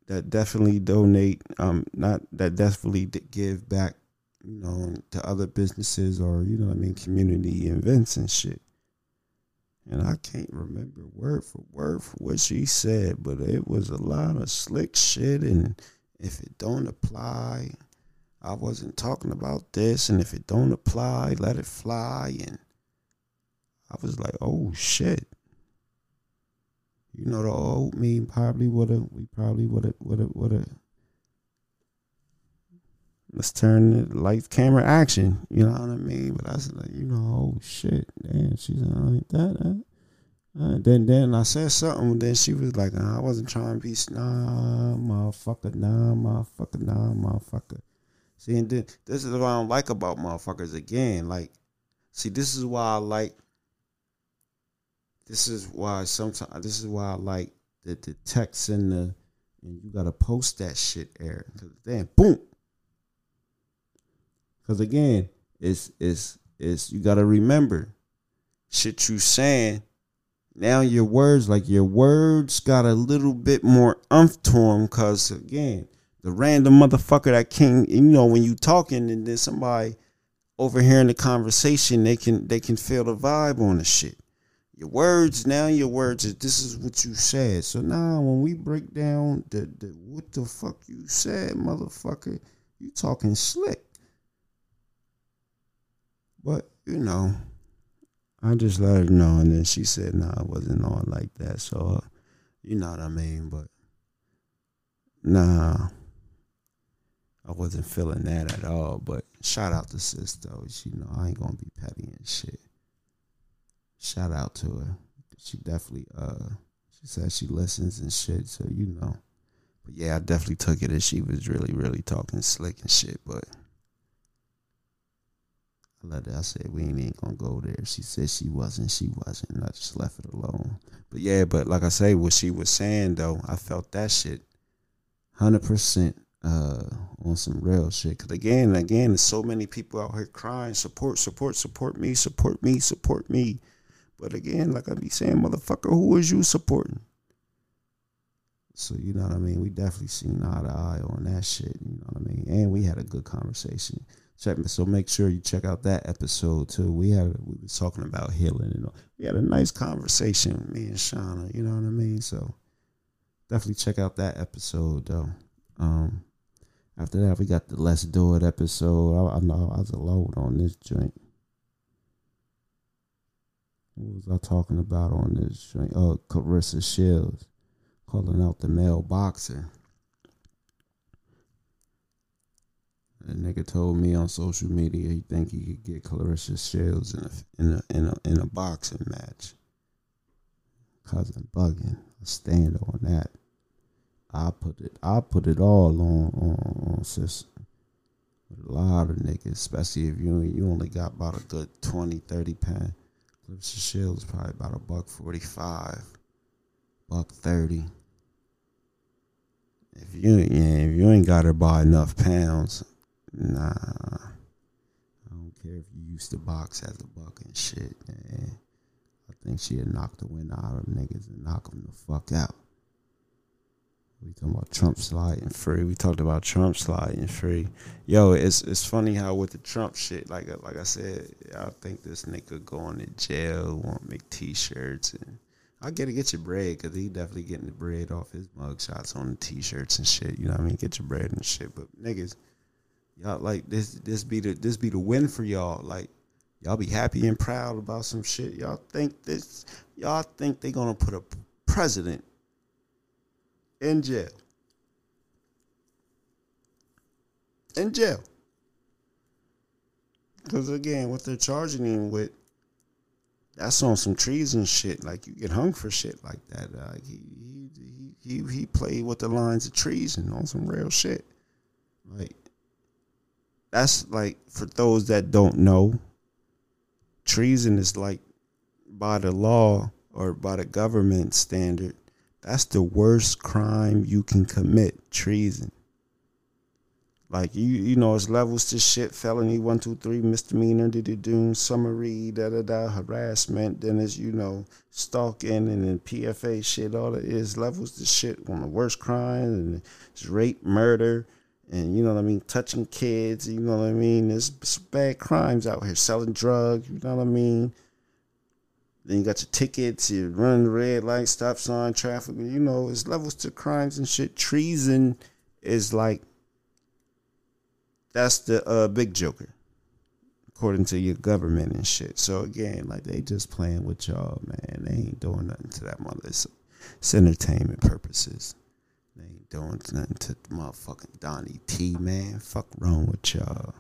that definitely donate, um, not that definitely give back, you know, to other businesses or you know, I mean, community events and shit. And I can't remember word for word for what she said, but it was a lot of slick shit. And if it don't apply, I wasn't talking about this. And if it don't apply, let it fly. And I was like, oh shit. You know the old me probably would have we probably would have would have would have let's turn the lights camera action. You know what I mean? But I was like, you know, oh shit, damn, she's like that. Uh, uh, then then I said something. Then she was like, I wasn't trying to be nah, motherfucker, nah, motherfucker, nah, motherfucker. See, and then this is what I don't like about motherfuckers again. Like, see, this is why I like this is why sometimes this is why I like the, the text and the and you gotta post that shit, Eric. Cause then boom. Cause again, it's it's it's you gotta remember shit you saying. Now your words, like your words got a little bit more umph to them. Cause again, the random motherfucker that came, you know, when you talking and then somebody overhearing the conversation, they can they can feel the vibe on the shit your words now your words is this is what you said. So now when we break down the, the what the fuck you said motherfucker you talking slick. But you know i just let her know and then she said no nah, i wasn't on like that. So you know what i mean? But nah i wasn't feeling that at all. But shout out to sis though. She know i ain't gonna be petty and shit shout out to her. She definitely uh she said she listens and shit, so you know. But yeah, I definitely took it as she was really, really talking slick and shit, but I let her I said we ain't, ain't gonna go there. She said she wasn't, she wasn't. I just left it alone. But yeah, but like I say, what she was saying though, I felt that shit hundred percent uh on some real shit. Cause again, again, there's so many people out here crying, support, support, support me, support me, support me. But again, like I be saying, motherfucker, who is you supporting? So you know what I mean. We definitely seen eye to eye on that shit. You know what I mean. And we had a good conversation. Check so make sure you check out that episode too. We had we was talking about healing and all. we had a nice conversation. With me and Shauna. You know what I mean. So definitely check out that episode though. Um, after that, we got the Let's Do It episode. I, I know I was alone on this joint. What was I talking about on this? Oh, uh, Claressa Shields calling out the male boxer. A nigga told me on social media he think he could get Claressa Shields in a in a in a, in a boxing match. Cousin bugging. I stand on that. I put it I put it all on on, on sis. A lot of niggas, especially if you you only got about a good 20, 30 pound Claressa Shields is probably about a buck forty-five, buck thirty. If you yeah, if you ain't got her by enough pounds, nah. I don't care if you used to box as a buck and shit, man. I think she'd knock the wind out of niggas and knock them the fuck out. We talking about Trump sliding free. We talked about Trump sliding free. Yo, it's it's funny how with the Trump shit, like uh, like I said, I think this nigga going to jail, want make T-shirts, and I get to get your bread because he definitely getting the bread off his mug shots on the T-shirts and shit. You know what I mean? Get your bread and shit. But niggas, y'all like this this be the this be the win for y'all. Like y'all be happy and proud about some shit. Y'all think this? Y'all think they gonna put a president in jail. In jail. Because again, what they're charging him with, that's on some treason shit. Like you get hung for shit like that. Uh, he, he he he played with the lines of treason on some real shit. Like that's like for those that don't know, treason is like by the law or by the government standard that's the worst crime you can commit treason. like you you know it's levels to shit felony one two three misdemeanor do do do summary da da da harassment then it's you know stalking and then PFA shit all it is levels to shit on the worst crime and it's rape murder and you know what I mean touching kids you know what I mean there's bad crimes out here selling drugs you know what I mean then you got your tickets you run red light stop sign traffic you know it's levels to crimes and shit treason is like that's the uh, big joker, according to your government and shit. So again, like they just playing with y'all, man. They ain't doing nothing to that mother. It's, it's entertainment purposes. They ain't doing nothing to motherfucking Donnie T, man. Fuck wrong with y'all.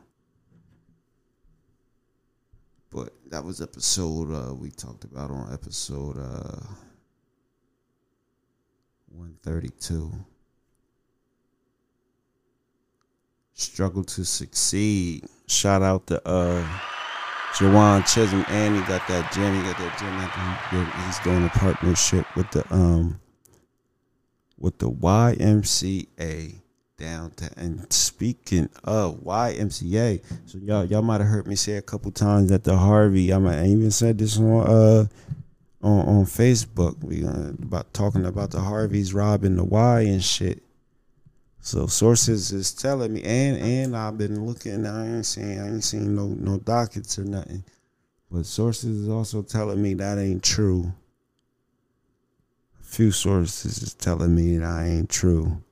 But that was episode uh, we talked about on episode uh, 132. struggle to succeed. Shout out to uh Jawan Chisholm and he got that gym. He got that gym. He's doing a partnership with the um with the YMCA down to and speaking of YMCA, so y'all y'all might have heard me say a couple times that the Harvey. I might I even said this on uh on on Facebook. We uh, about talking about the Harveys robbing the Y and shit. So sources is telling me, and and I've been looking. I ain't seen I ain't seen no no dockets or nothing, but sources is also telling me that ain't true. A few sources is telling me that I ain't true.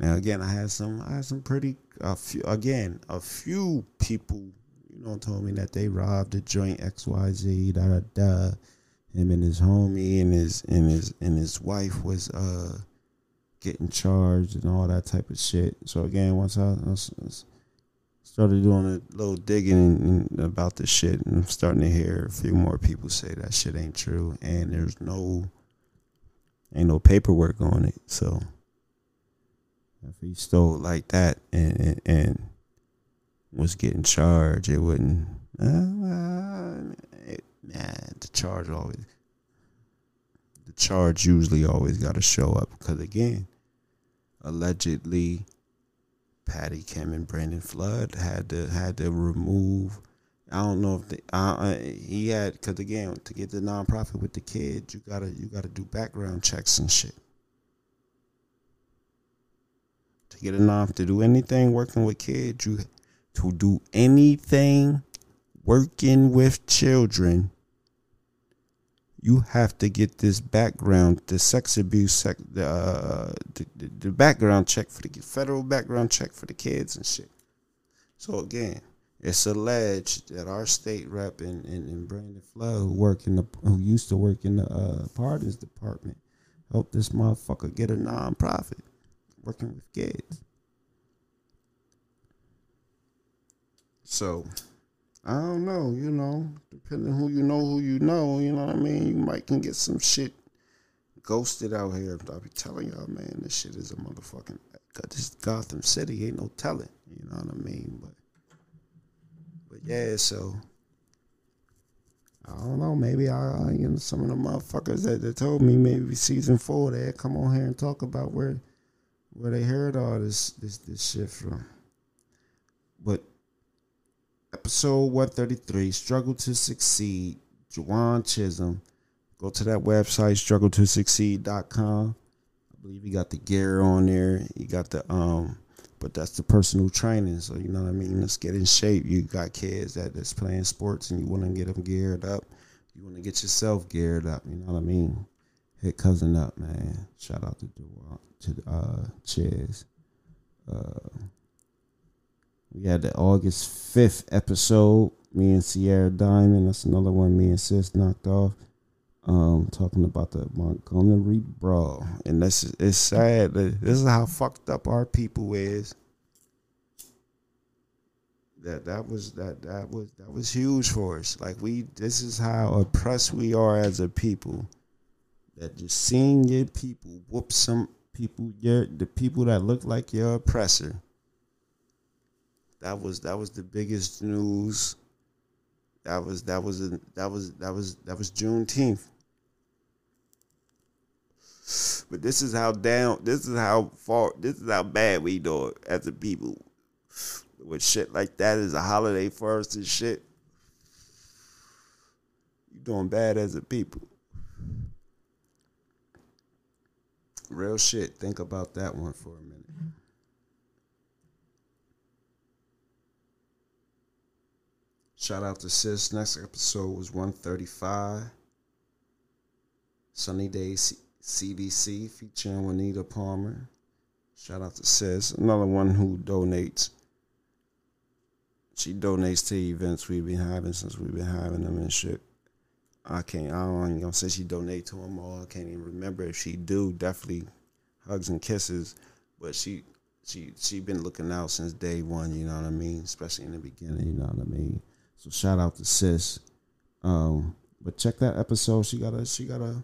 Now again, I had some I had some pretty a few again a few people you know told me that they robbed a joint X Y Z da da da. Him and his homie and his and his and his wife was uh getting charged and all that type of shit. So again, once I, I started doing a little digging about the shit, and I'm starting to hear a few more people say that shit ain't true, and there's no ain't no paperwork on it. So if he stole like that and and, and was getting charged, it wouldn't. Uh, it, the charge always the charge usually always got to show up because again, allegedly, Patty Kim and Brandon Flood had to had to remove. I don't know if the, uh, he had because again to get the nonprofit with the kids, you gotta you gotta do background checks and shit. Get a non to do anything working with kids, you to do anything working with children you have to get this background, the sex abuse, sec, uh, the, the, the background check for the federal background check for the kids and shit. So again, it's alleged that our state rep and, in, in Brandon Flood, who work in the who used to work in the uh, pardons department, helped this motherfucker get a nonprofit working with kids. So I don't know, you know, depending who you know, who you know, you know what I mean. You might can get some shit ghosted out here. I'll be telling y'all, man, this shit is a motherfucking. This Gotham City ain't no telling, you know what I mean. But, but yeah, so I don't know. Maybe I, you know, some of the motherfuckers that, that told me maybe season four they come on here and talk about where where they heard all this this this shit from. But episode 133 Struggle to Succeed, Juwan Chisholm. Go to that website, struggleto-succeed.com. I believe you got the gear on there. You got the, um, but that's the personal training. So, you know what I mean? Let's get in shape. You got kids that, that's playing sports and you want to get them geared up. You want to get yourself geared up. You know what I mean? Hit cousin up, man. Shout out to, to uh, Chiz. Uh, we had the August 5th episode. Me and Sierra Diamond. That's another one me and Sis knocked off. Um, talking about the Montgomery Brawl. And this is it's sad. This is how fucked up our people is. That that was that that was that was huge for us. Like we this is how oppressed we are as a people. That just seeing your people whoop some people, your the people that look like your oppressor that was that was the biggest news. That was that was that was that was that was Juneteenth. But this is how down. This is how far. This is how bad we do it as a people. With shit like that is a holiday for us and shit. You doing bad as a people. Real shit. Think about that one for a minute. Shout out to Sis. Next episode was 135. Sunny Day C- CDC featuring Juanita Palmer. Shout out to Sis. Another one who donates. She donates to events we've been having since we've been having them and shit. I can't. I don't even gonna say she donate to them all. I can't even remember if she do. Definitely hugs and kisses, but she she she been looking out since day one. You know what I mean? Especially in the beginning. You know what I mean? So shout out to sis. Um, but check that episode. She got a she got a,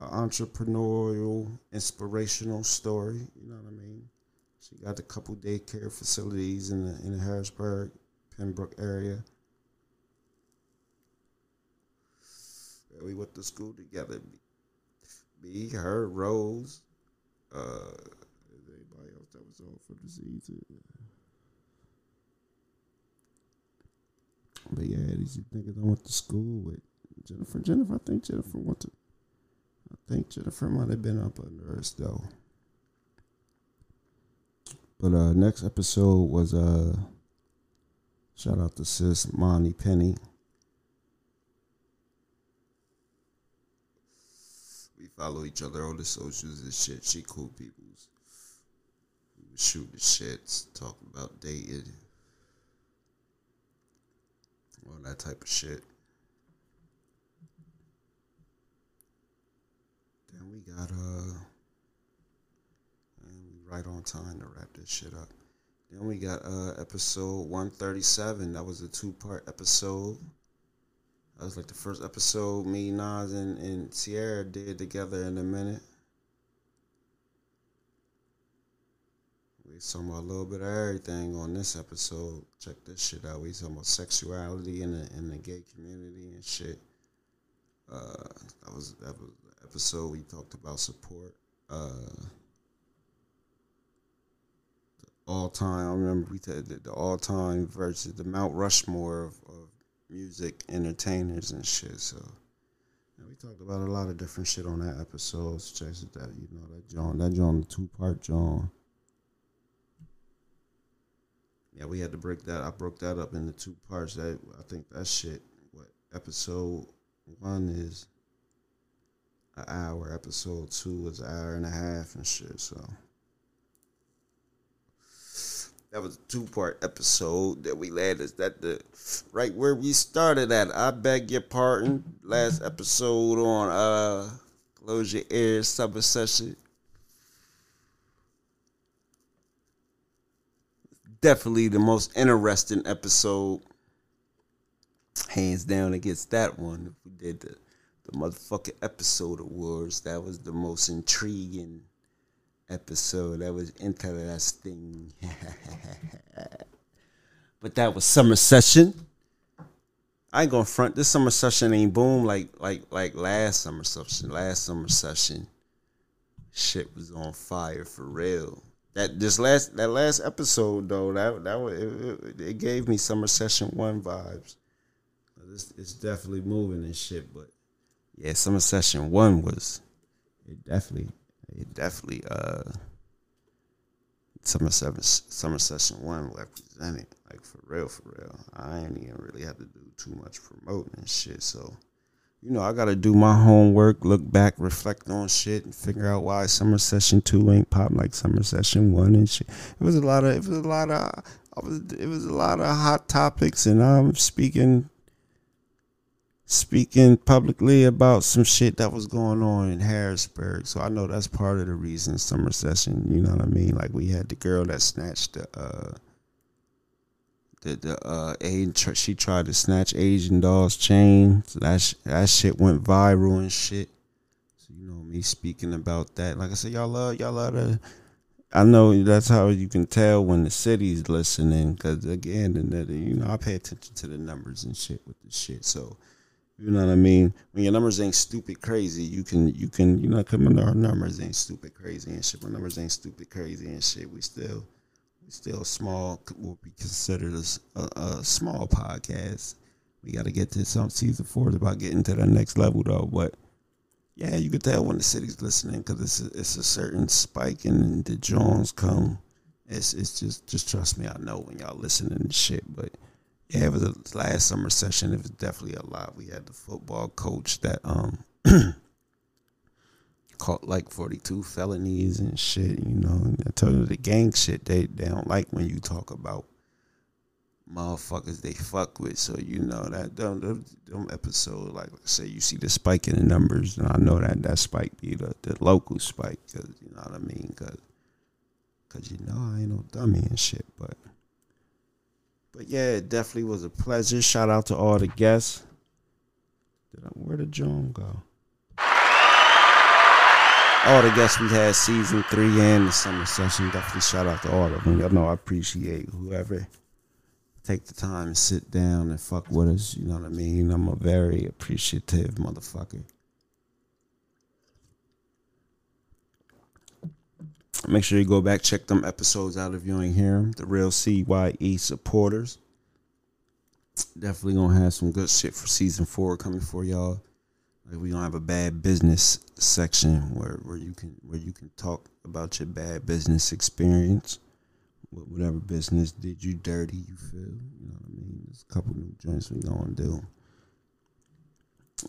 a entrepreneurial, inspirational story. You know what I mean? She got a couple daycare facilities in the in the Harrisburg, Penbrook area. We went to school together. Me, her, Rose. Uh, anybody else that was on for the season? But yeah, these niggas I went to school with Jennifer. Jennifer, I think Jennifer went to. I think Jennifer might have been up under us though. But uh, next episode was uh, shout out to sis Monty Penny. We follow each other on the socials and shit. She cool peoples. We was shooting shits, talking about dating all that type of shit. Then we got uh, and we right on time to wrap this shit up. Then we got uh episode one thirty seven. That was a two part episode. That was like the first episode me, Nas, and, and Sierra did together in a minute. We talking about a little bit of everything on this episode. Check this shit out. We talking about sexuality in the in the gay community and shit. Uh, that was that was the episode we talked about support. Uh, all time. I remember we did the, all time versus the Mount Rushmore of, of music entertainers and shit. So yeah, we talked about a lot of different shit on that episode. So check out. You know that John, that John, the two part John. Yeah, we had to break that. I broke that up into two parts. That I think that shit. What episode one is an hour. Episode two is an hour and a half and shit. So that was a two part episode that we landed that the right where we started at. I beg your pardon. Last episode on uh close your ears summer session. Definitely the most interesting episode. Hands down against that one. If we did the the motherfucking episode awards, that was the most intriguing episode. That was interesting. but that was summer session. I ain't gonna front. This summer session ain't boom like like like last summer session. Last summer session, shit was on fire for real. That this last that last episode though that that was, it, it, it gave me summer session one vibes. It's, it's definitely moving and shit, but yeah, summer session one was it definitely it definitely uh summer seven summer session one represented like for real for real. I ain't even really have to do too much promoting and shit so you know i gotta do my homework look back reflect on shit and figure out why summer session two ain't pop like summer session one and shit. It was a lot of it was a lot of was, it was a lot of hot topics and i'm speaking speaking publicly about some shit that was going on in Harrisburg. So I know that's part of the reason summer session, you know what I mean? Like we had the girl that snatched the uh the the uh Asian, she tried to snatch Asian doll's chain. So that sh- that shit went viral and shit. So you know me speaking about that. Like I said, y'all love y'all love to I know that's how you can tell when the city's listening, because again, you know, I pay attention to the numbers and shit with the shit. So You know what I mean? When your numbers ain't stupid crazy, you can you can you know come our numbers ain't stupid crazy and shit. My numbers ain't stupid crazy and shit. We still we still small will be considered a, a, a small podcast. We got to get to some season four is about getting to the next level though. But yeah, you can tell when the city's listening because it's a, it's a certain spike and the Jones come. It's it's just just trust me, I know when y'all listening and shit. But yeah, it was a last summer session. It was definitely a lot. We had the football coach that um caught like forty two felonies and shit. You know, I told you the gang shit. They they don't like when you talk about motherfuckers they fuck with. So you know that them, them, them episode, like say, you see the spike in the numbers, and I know that that spike be the, the local spike, cause you know what I mean, cause, cause you know I ain't no dummy and shit, but. But yeah, it definitely was a pleasure. Shout out to all the guests. Did I, where did John go? All the guests we had season three and the summer session. Definitely shout out to all of them. Y'all know I appreciate whoever take the time and sit down and fuck with us. You know what I mean? I'm a very appreciative motherfucker. Make sure you go back, check them episodes out if you ain't hear them. The real CYE supporters. Definitely gonna have some good shit for season four coming for y'all. Like we gonna have a bad business section where, where you can where you can talk about your bad business experience. Whatever business did you dirty, you feel. You know what I mean? There's a couple new joints we gonna do.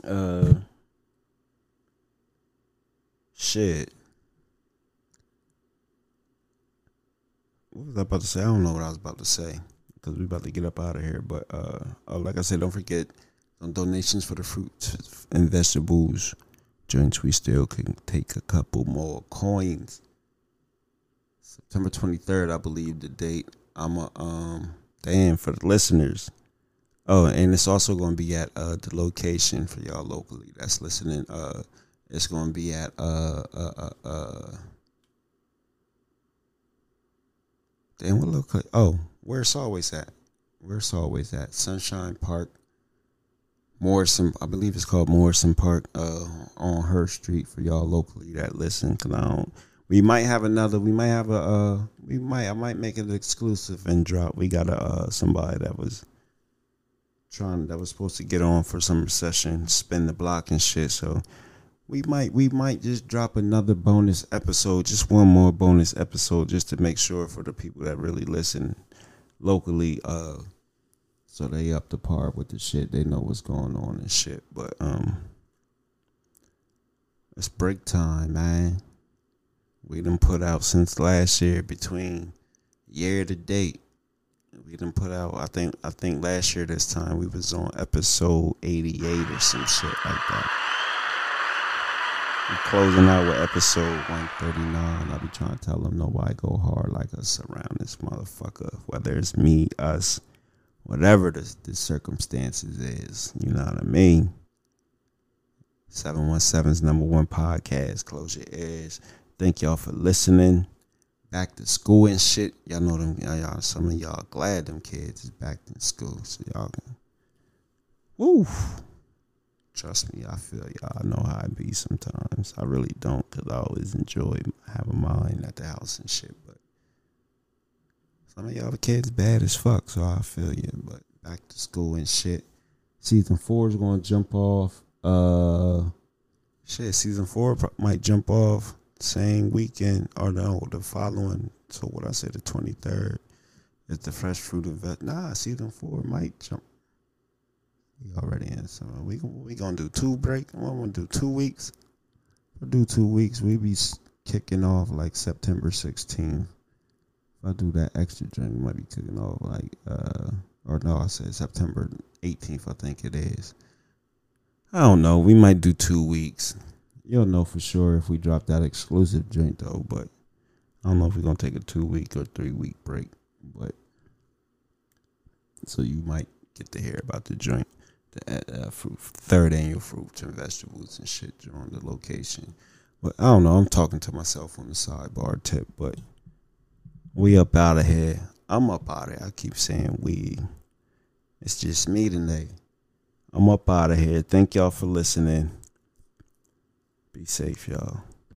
Uh shit. What was I about to say? I don't know what I was about to say because we're about to get up out of here. But uh, uh, like I said, don't forget on donations for the fruits and vegetables joints. We still can take a couple more coins. September twenty third, I believe the date. I'm a um damn for the listeners. Oh, and it's also going to be at uh, the location for y'all locally that's listening. Uh, it's going to be at uh uh uh. uh Damn, what look? Oh, where's always at? Where's always at? Sunshine Park, Morrison. I believe it's called Morrison Park. Uh, on her street for y'all locally that listen. Cause I don't. We might have another. We might have a. Uh, we might. I might make it exclusive and drop. We got a uh, somebody that was trying that was supposed to get on for some session, spin the block and shit. So we might we might just drop another bonus episode, just one more bonus episode, just to make sure for the people that really listen locally, uh, so they up to par with the shit. They know what's going on and shit. But um, it's break time, man. We done put out since last year between year to date. We done put out. I think. I think last year this time we was on episode eighty eight or some shit like that. Closing out with episode 139. I'll be trying to tell them nobody go hard like us around this motherfucker. Whether it's me, us, whatever the, the circumstances is. You know what I mean? 717's number one podcast. Close your ears. Thank y'all for listening. Back to school and shit. Y'all know them. Y'all, some of y'all glad them kids is back in school. So y'all can. Woo. Trust me, I feel y'all. I know how I be sometimes. I really don't because I always enjoy having mine at the house and shit. But some of y'all the kids bad as fuck, so I feel you. But back to school and shit. Season four is gonna jump off. Uh, shit, season four might jump off same weekend or no, the following. So what I said, the twenty third is the fresh fruit of Nah, season four might jump we already in summer. We we gonna do two break. We're gonna do two weeks. We'll do two weeks. We be kicking off like September 16th. If I do that extra drink, we might be kicking off like uh or no, I said September 18th. I think it is. I don't know. We might do two weeks. You'll know for sure if we drop that exclusive drink though. But I don't know if we're gonna take a two week or three week break. But so you might get to hear about the joint the uh, fruit, third annual fruits and vegetables and shit during the location. But I don't know. I'm talking to myself on the sidebar tip, but we up out of here. I'm up out of here. I keep saying we. It's just me today. I'm up out of here. Thank y'all for listening. Be safe, y'all.